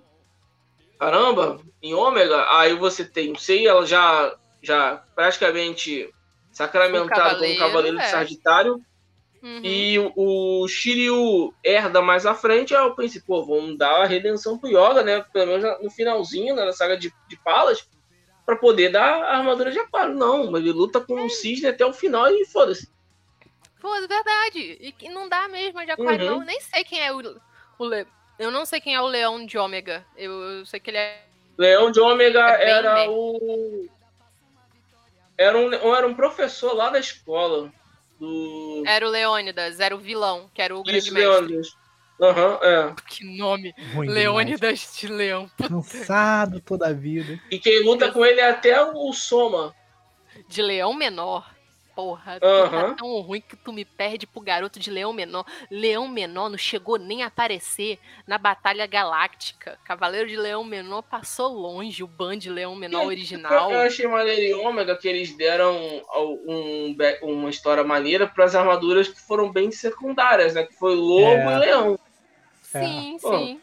Caramba, em Ômega, aí você tem o Sei, ela já, já praticamente sacramentado como Cavaleiro, Cavaleiro de é. Sagitário. Uhum. E o, o Shiryu herda mais à frente, aí eu pensei, pô, vamos dar a redenção pro Yoga, né? Pelo menos no finalzinho, né, na saga de, de Palas, pra poder dar a armadura de aquário. Não, mas ele luta com o cisne até o final e foda-se. É verdade. E não dá mesmo de aquário, Uhum. não. Nem sei quem é o, o Le... Eu não sei quem é o leão de ômega. Eu, eu sei que ele é. Leão de Ômega É era o. Era um, era um professor lá da escola. Do. Era o Leônidas, era o vilão, que era o grande Isso, mestre. Leônidas. Aham, é. Que nome. Ruim Leônidas de leão. Cansado toda a vida. E quem luta com ele é até o Soma. De leão menor. Porra, tu Aham. tá tão ruim que tu me perde pro garoto de leão menor. Leão menor não chegou nem a aparecer na Batalha Galáctica. Cavaleiro de Leão Menor passou longe, o Band de Leão Menor original. Eu achei maneiro em Ômega que eles deram um, be- uma história maneira para as armaduras que foram bem secundárias, né? Que foi Lobo É. e Leão. Sim, Pô. sim.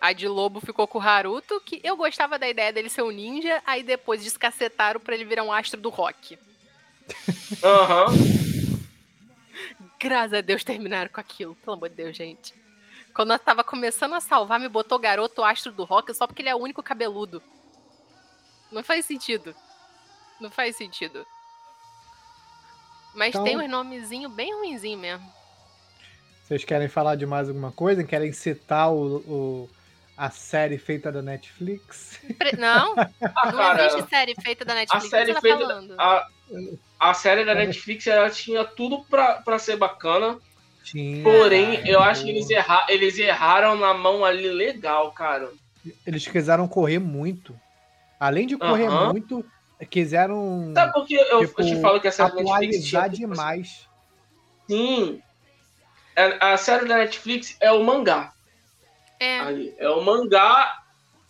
A de lobo ficou com o Haruto, que eu gostava da ideia dele ser um ninja, aí depois descacetaram pra ele virar um astro do rock. Aham. Graças a Deus terminaram com aquilo, pelo amor de Deus, gente. Quando eu tava começando a salvar, me botou garoto astro do rock só porque ele é o único cabeludo. Não faz sentido. Não faz sentido. Mas Então- tem uns nomezinhos bem ruinzinho mesmo. Vocês querem falar de mais alguma coisa? Querem citar o, o- a série feita da Netflix? Pre- Não, Ah, não existe série feita da a Netflix. série que você tá feita. A, a série da Netflix ela tinha tudo pra, pra ser bacana. Tinha. Porém, eu acho que eles, erra, eles erraram na mão ali legal, cara. Eles quiseram correr muito. Além de correr Aham. muito, quiseram Sabe por que eu, tipo, eu te falo que a série da Netflix tinha. atualizar demais. Sim. A, a série da Netflix é o mangá. É, ali. É o mangá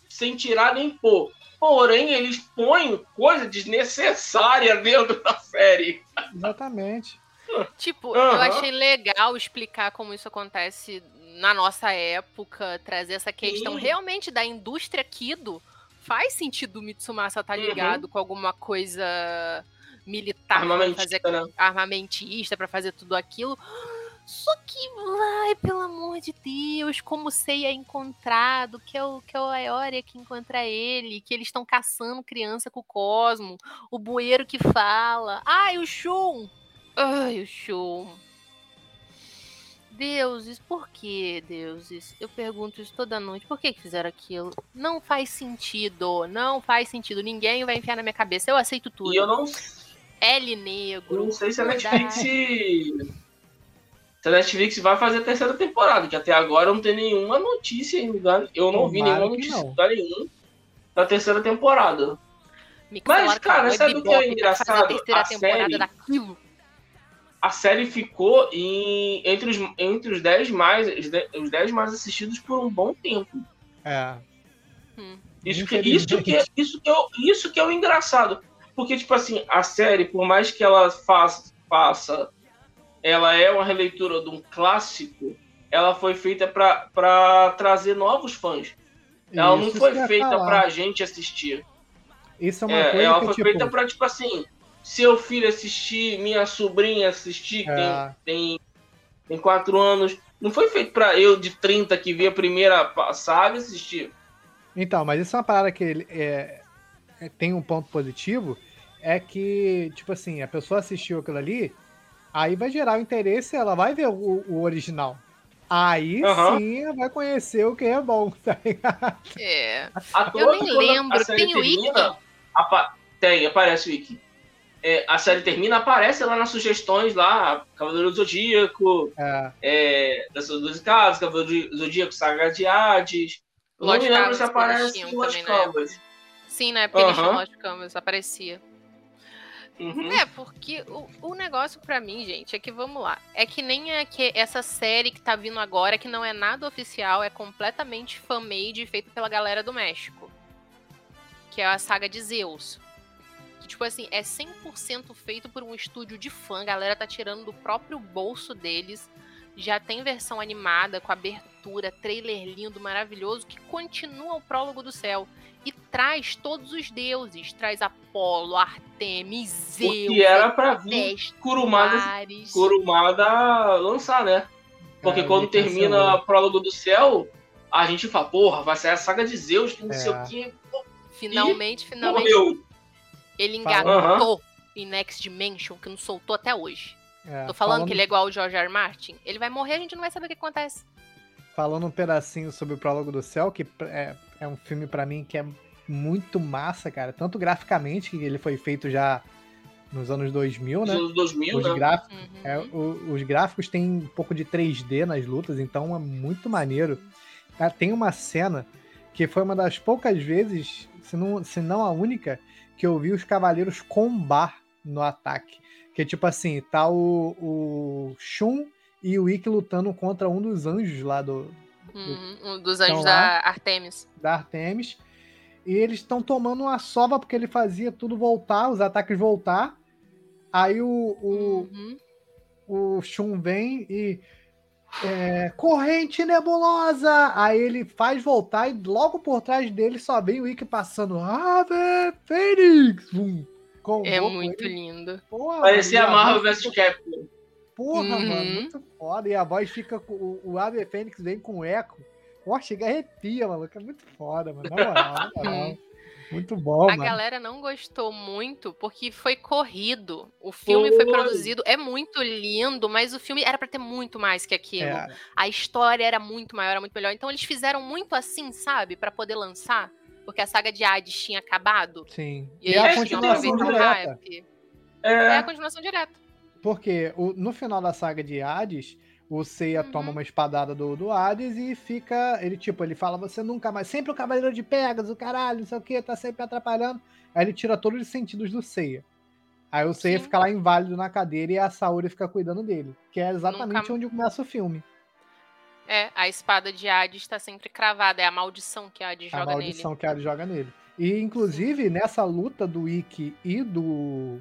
sem tirar nem pôr. Porém, eles põem coisa desnecessária dentro da série. Exatamente. tipo, eu Aham. achei legal explicar como isso acontece na nossa época, trazer essa questão Sim. realmente da indústria Kido. Faz sentido o Mitsumasa estar Uhum. ligado com alguma coisa militar, pra fazer Armamentista, né? armamentista para fazer tudo aquilo. Só que, ai, pelo amor de Deus, como sei é encontrado, que é o que é o Aioria que encontra ele, que eles estão caçando criança com o Cosmo, o bueiro que fala. Ai, o Shun! Ai, o Shun. Deuses, por que, deuses? Eu pergunto isso toda noite. Por que, que fizeram aquilo? Não faz sentido. Não faz sentido. Ninguém vai enfiar na minha cabeça. Eu aceito tudo. E eu não, L eu negro. não sei se a verdade. Netflix. Se a Netflix vai fazer a terceira temporada, que até agora não tem nenhuma notícia em lugar. Eu não vi Tomara nenhuma que notícia em não. lugar nenhum da terceira temporada. Me Mas, cara, a sabe o que é engraçado? A terceira A temporada série- daquilo. A série ficou em, entre, os, entre os 10 mais, os 10 os 10 mais assistidos por um bom tempo. É. Isso que, isso, que, isso, que é, o- isso que é o engraçado. Porque, tipo assim, a série, por mais que ela faça, faça ela é uma releitura de um clássico, ela foi feita para trazer novos fãs. Ela não Isso foi eu ia feita falar. pra gente assistir. Isso é uma É, coisa ela que, foi tipo, feita pra, tipo assim, seu filho assistir, minha sobrinha assistir, que É. tem, tem, tem quatro anos. Não foi feito pra eu de 30 que vi a primeira saga assistir. Então, mas isso é uma parada que ele, é, é- tem um ponto positivo, é que, tipo assim, a pessoa assistiu aquilo ali, aí vai gerar o interesse, ela vai ver o, o original. Aí Aham. sim ela vai conhecer o que é bom, tá ligado? É. Eu nem lembro, a série tem o Wiki? termina, apa- Tem, aparece o Wiki. É, a série termina, aparece lá nas sugestões lá, Cavaleiro do Zodíaco, É, é, das suas 12 casas, Cavaleiro do Zodíaco, Saga de Hades. Eu não Lost me lembro Canvas eles aparece em na Canvas. Sim, na época eles tinham Aham. Lost Canvas, aparecia. Uhum. É, porque o, o negócio pra mim, gente, é que vamos lá. É que nem é que essa série que tá vindo agora, que não é nada oficial, é completamente fan-made feita pela galera do México. Que é a saga de Zeus. Que, tipo assim, é 100% feito por um estúdio de fã. A galera tá tirando do próprio bolso deles. Já tem versão animada, com abertura, trailer lindo, maravilhoso, que continua o prólogo do céu. E traz todos os deuses. Traz Apolo, Artemis, Zeus, Porque era pra vir Kurumada. Kurumada lançar, né? Porque É, quando termina o prólogo do céu, a gente fala, porra, vai sair a saga de Zeus, que não sei É. o que. Finalmente, finalmente, Morreu. ele engatou em Next Dimension, que não soltou até hoje. é, Tô falando, que ele é igual o George R. R. Martin. Ele vai morrer, a gente não vai saber o que acontece. Falando um pedacinho sobre o Prólogo do Céu, que é, é um filme pra mim que é muito massa, cara. Tanto graficamente, que ele foi feito já nos anos 2000, Nos né? anos 2000, Os, né? gráficos, Uhum. é, o- os gráficos têm um pouco de 3D nas lutas, então é muito maneiro. Ah, Tem uma cena que foi uma das poucas vezes, se não, se não a única, que eu vi os cavaleiros combar no ataque. Que tipo assim, tá o, o Shun e o Ikki lutando contra um dos anjos lá do, Uhum, Um dos anjos Então da lá- Artemis. da Artemis. E eles estão tomando uma sova porque ele fazia tudo voltar, os ataques voltar. Aí o, o, Uhum. o Shun vem e. é, corrente nebulosa! Aí ele faz voltar e logo por trás dele só vem o Ikki passando Ave Fênix! Vum, É com muito ele. lindo. Porra, Parecia Marvel vs Capcom. Porra, Uhum. mano, muito foda. E a voz fica com. O, o Ave Fênix vem com eco. Pô, chega e arrepia, maluco. É muito foda, mano. Na moral, na moral. Muito bom, A mano. galera não gostou muito porque foi corrido. O filme foi Foi. produzido, é muito lindo, mas o filme era pra ter muito mais que aquilo. É, A história era muito maior, era muito melhor. Então eles fizeram muito assim, sabe? Pra poder lançar. Porque a saga de Hades tinha acabado. sim. E, E, a eles queriam continuação direta. hype. É a É, continuação direta. Porque o- no final da saga de Hades, o Seiya Uhum. toma uma espadada do, do Hades e fica. Ele, tipo, ele fala, você nunca mais. Sempre o Cavaleiro de Pegasus, o caralho, não sei o que, tá sempre atrapalhando. Aí ele tira todos os sentidos do Seiya. Aí o Seiya Sim. fica lá inválido na cadeira e a Saori fica cuidando dele. Que é exatamente Nunca- onde começa o filme. É, a espada de Hades tá sempre cravada. É a maldição que a Hades a joga maldição que a Hades joga nele. E, inclusive, nessa luta do Ikki e do,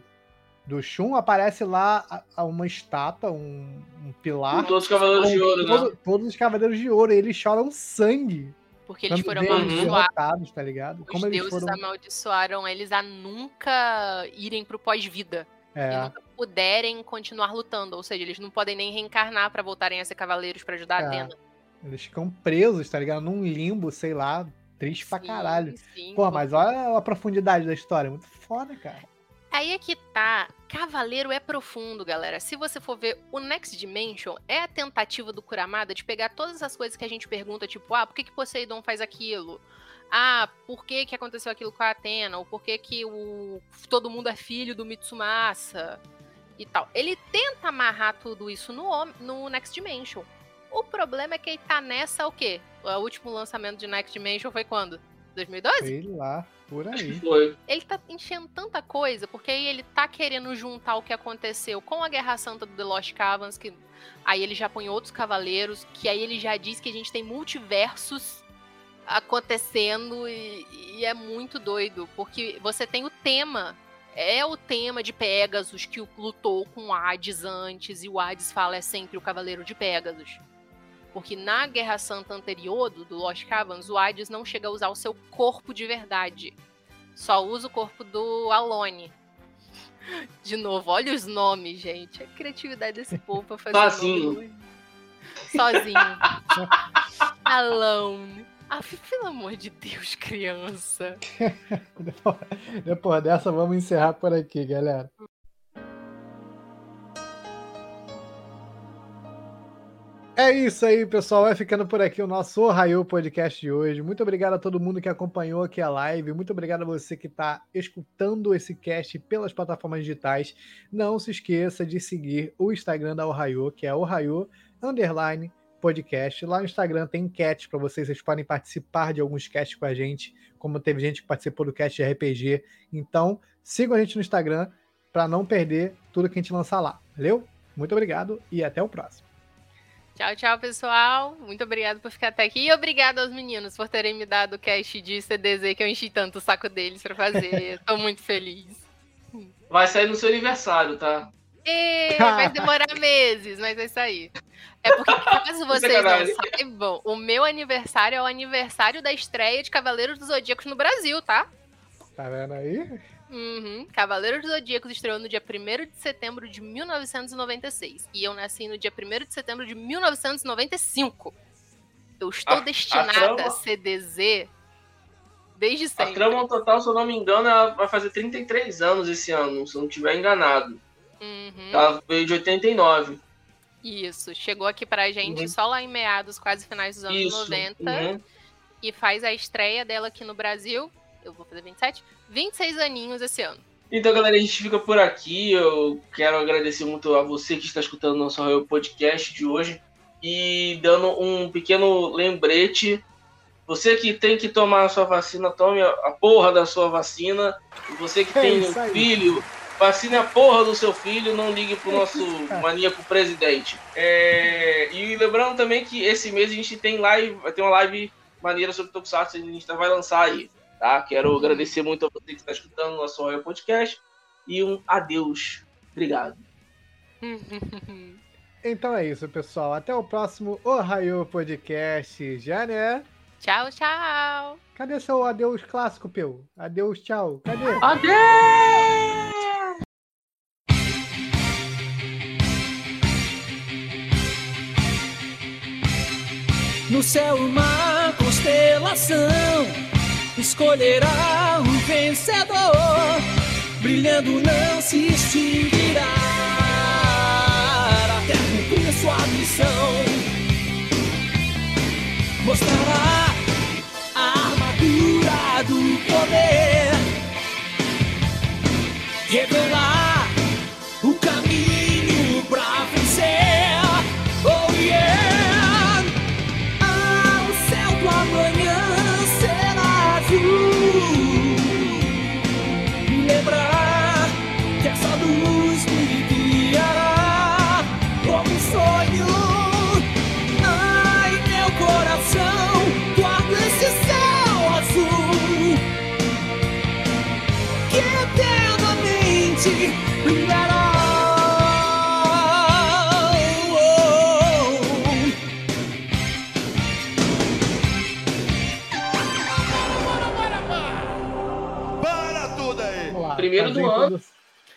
do Shun, aparece lá uma estátua, um, um pilar. com todos os Cavaleiros de Ouro, né? todo- todos os Cavaleiros de Ouro. E eles choram sangue. Porque eles foram eles amaldiçoados. derrotados, tá ligado? Os Como eles deuses foram. amaldiçoaram eles a nunca irem pro pós-vida. E É, nunca puderem continuar lutando. Ou seja, eles não podem nem reencarnar pra voltarem a ser cavaleiros pra ajudar É. a Atena. eles ficam presos, tá ligado? Num limbo, sei lá, triste pra Sim, caralho. sim, Pô, porque- mas olha a profundidade da história. Muito foda, cara. Aí é que tá. Cavaleiro é profundo, galera. Se você for ver o Next Dimension, é a tentativa do Kuramada de pegar todas as coisas que a gente pergunta, tipo, ah, por que, que Poseidon faz aquilo? Ah, por que, que aconteceu aquilo com a Atena? Ou por que, que o... todo mundo é filho do Mitsumasa? E tal. Ele tenta amarrar tudo isso no, no Next Dimension. O problema é que ele tá nessa o quê? O último lançamento de Next Dimension foi quando? 2012? Sei lá, por aí. Foi. ele tá enchendo tanta coisa, porque aí ele tá querendo juntar o que aconteceu com a Guerra Santa do The Lost Cavans, que aí ele já põe outros cavaleiros, que aí ele já diz que a gente tem multiversos acontecendo e, e é muito doido, porque você tem o tema, é o tema de Pegasus que o- lutou com o Hades antes, e o Hades fala é sempre o cavaleiro de Pegasus. Porque na Guerra Santa anterior, do, do Lost Cavans, o Hades não chega a usar o seu corpo de verdade. Só usa o corpo do Alone. De novo, olha os nomes, gente. A criatividade desse povo pra fazer Sozinho. nome. Sozinho. Alone. Ah, pelo amor de Deus, criança. Depois dessa, vamos encerrar por aqui, galera. É isso aí, pessoal. Vai ficando por aqui o nosso Ohio Podcast de hoje. Muito obrigado a todo mundo que acompanhou aqui a live. Muito obrigado a você que está escutando esse cast pelas plataformas digitais. Não se esqueça de seguir o Instagram da Ohio, que é Ohio Underline Podcast. Lá no Instagram tem enquete para vocês. Vocês podem participar de alguns casts com a gente, como teve gente que participou do cast de RPG. Então, sigam a gente no Instagram para não perder tudo que a gente lançar lá. Valeu? Muito obrigado e até o próximo. Tchau, tchau, pessoal. Muito obrigado por ficar até aqui. E obrigado aos meninos por terem me dado o cast de CDZ que eu enchi tanto o saco deles pra fazer. Tô muito feliz. Vai sair no seu aniversário, tá? E vai demorar meses, mas vai sair. É porque, caso vocês não saibam, o meu aniversário é o aniversário da estreia de Cavaleiros dos Zodíacos no Brasil, tá? Tá vendo aí? Uhum. Cavaleiros dos Zodíacos estreou no dia 1 de setembro de 1996. E eu nasci no dia 1 de setembro de 1995. Eu estou A- a destinada trama- a CDZ desde A sempre. trama total, se eu não me engano, ela vai fazer 33 anos esse ano, se eu não estiver enganado. Uhum. Ela veio de 89. Isso. Chegou aqui pra gente Uhum. só lá em meados, quase finais dos anos Isso. 90. Uhum. E faz a estreia dela aqui no Brasil. Eu vou fazer 27. 26 aninhos esse ano. Então, galera, a gente fica por aqui. Eu quero agradecer muito a você que está escutando o nosso Royal Podcast de hoje. E dando um pequeno lembrete. Você que tem que tomar a sua vacina, tome a porra da sua vacina. E você que É tem um filho, vacine a porra do seu filho, não ligue pro nosso maníaco presidente. É, E lembrando também que esse mês a gente tem live, vai ter uma live maneira sobre Tokusatsu, a gente vai lançar aí. Tá? Quero agradecer muito a você que está escutando o nosso Royal Podcast. E um adeus. Obrigado. Então é isso, pessoal. Até o próximo Ohio Podcast. Já, né? Tchau, tchau. Cadê seu adeus clássico, Peu? Adeus, tchau. Cadê? Adeus! No céu uma constelação escolherá o vencedor, brilhando não se extinguirá até cumprir sua missão. Mostrará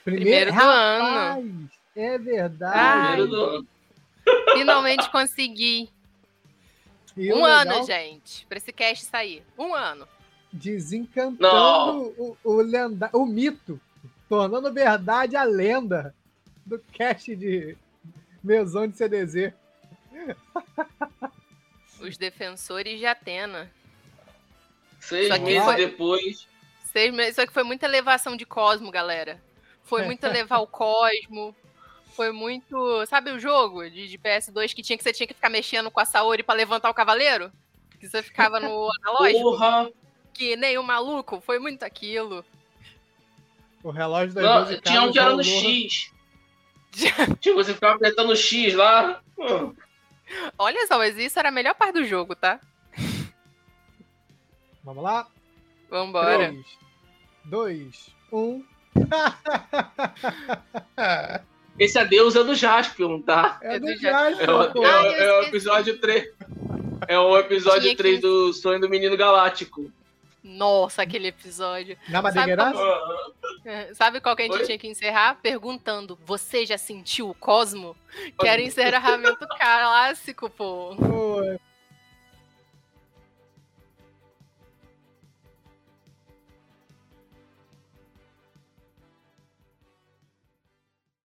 introdu- Primeiro do Rapaz, É verdade. Ai. Primeiro ano. Finalmente consegui. E um legal, ano, gente, pra esse cast sair. Um ano. Desencantando Não. o, o, lenda, o mito, tornando verdade a lenda do cast de Mesão de CDZ. Os defensores de Atena. Seis meses foi- depois. Seis meses- Só que foi muita elevação de Cosmo, galera. Foi muito elevar o Cosmo. Foi muito. Sabe o jogo de, de PS2 que tinha que você tinha que ficar mexendo com a Saori pra levantar o cavaleiro? Que você ficava no analógico? Porra! Que nem o maluco. Foi muito aquilo. O relógio das Não, 12 tinha um que era no. X. Tipo, você ficava apertando o X lá. Hum. Olha só, mas isso era a melhor parte do jogo, tá? Vamos lá? Vambora. 3, 2, 1. Esse adeus é do Jaspion, tá? É É do do É o, é é o esqueci. episódio 3. É o episódio Tinha que- 3 do Sonho do Menino Galáctico. Nossa, aquele episódio. Na Sabe Madeira? como- É, Sabe qual que a gente Oi? tinha que encerrar? Perguntando: Você já sentiu o Cosmo? Que era encerramento clássico, pô. Ô,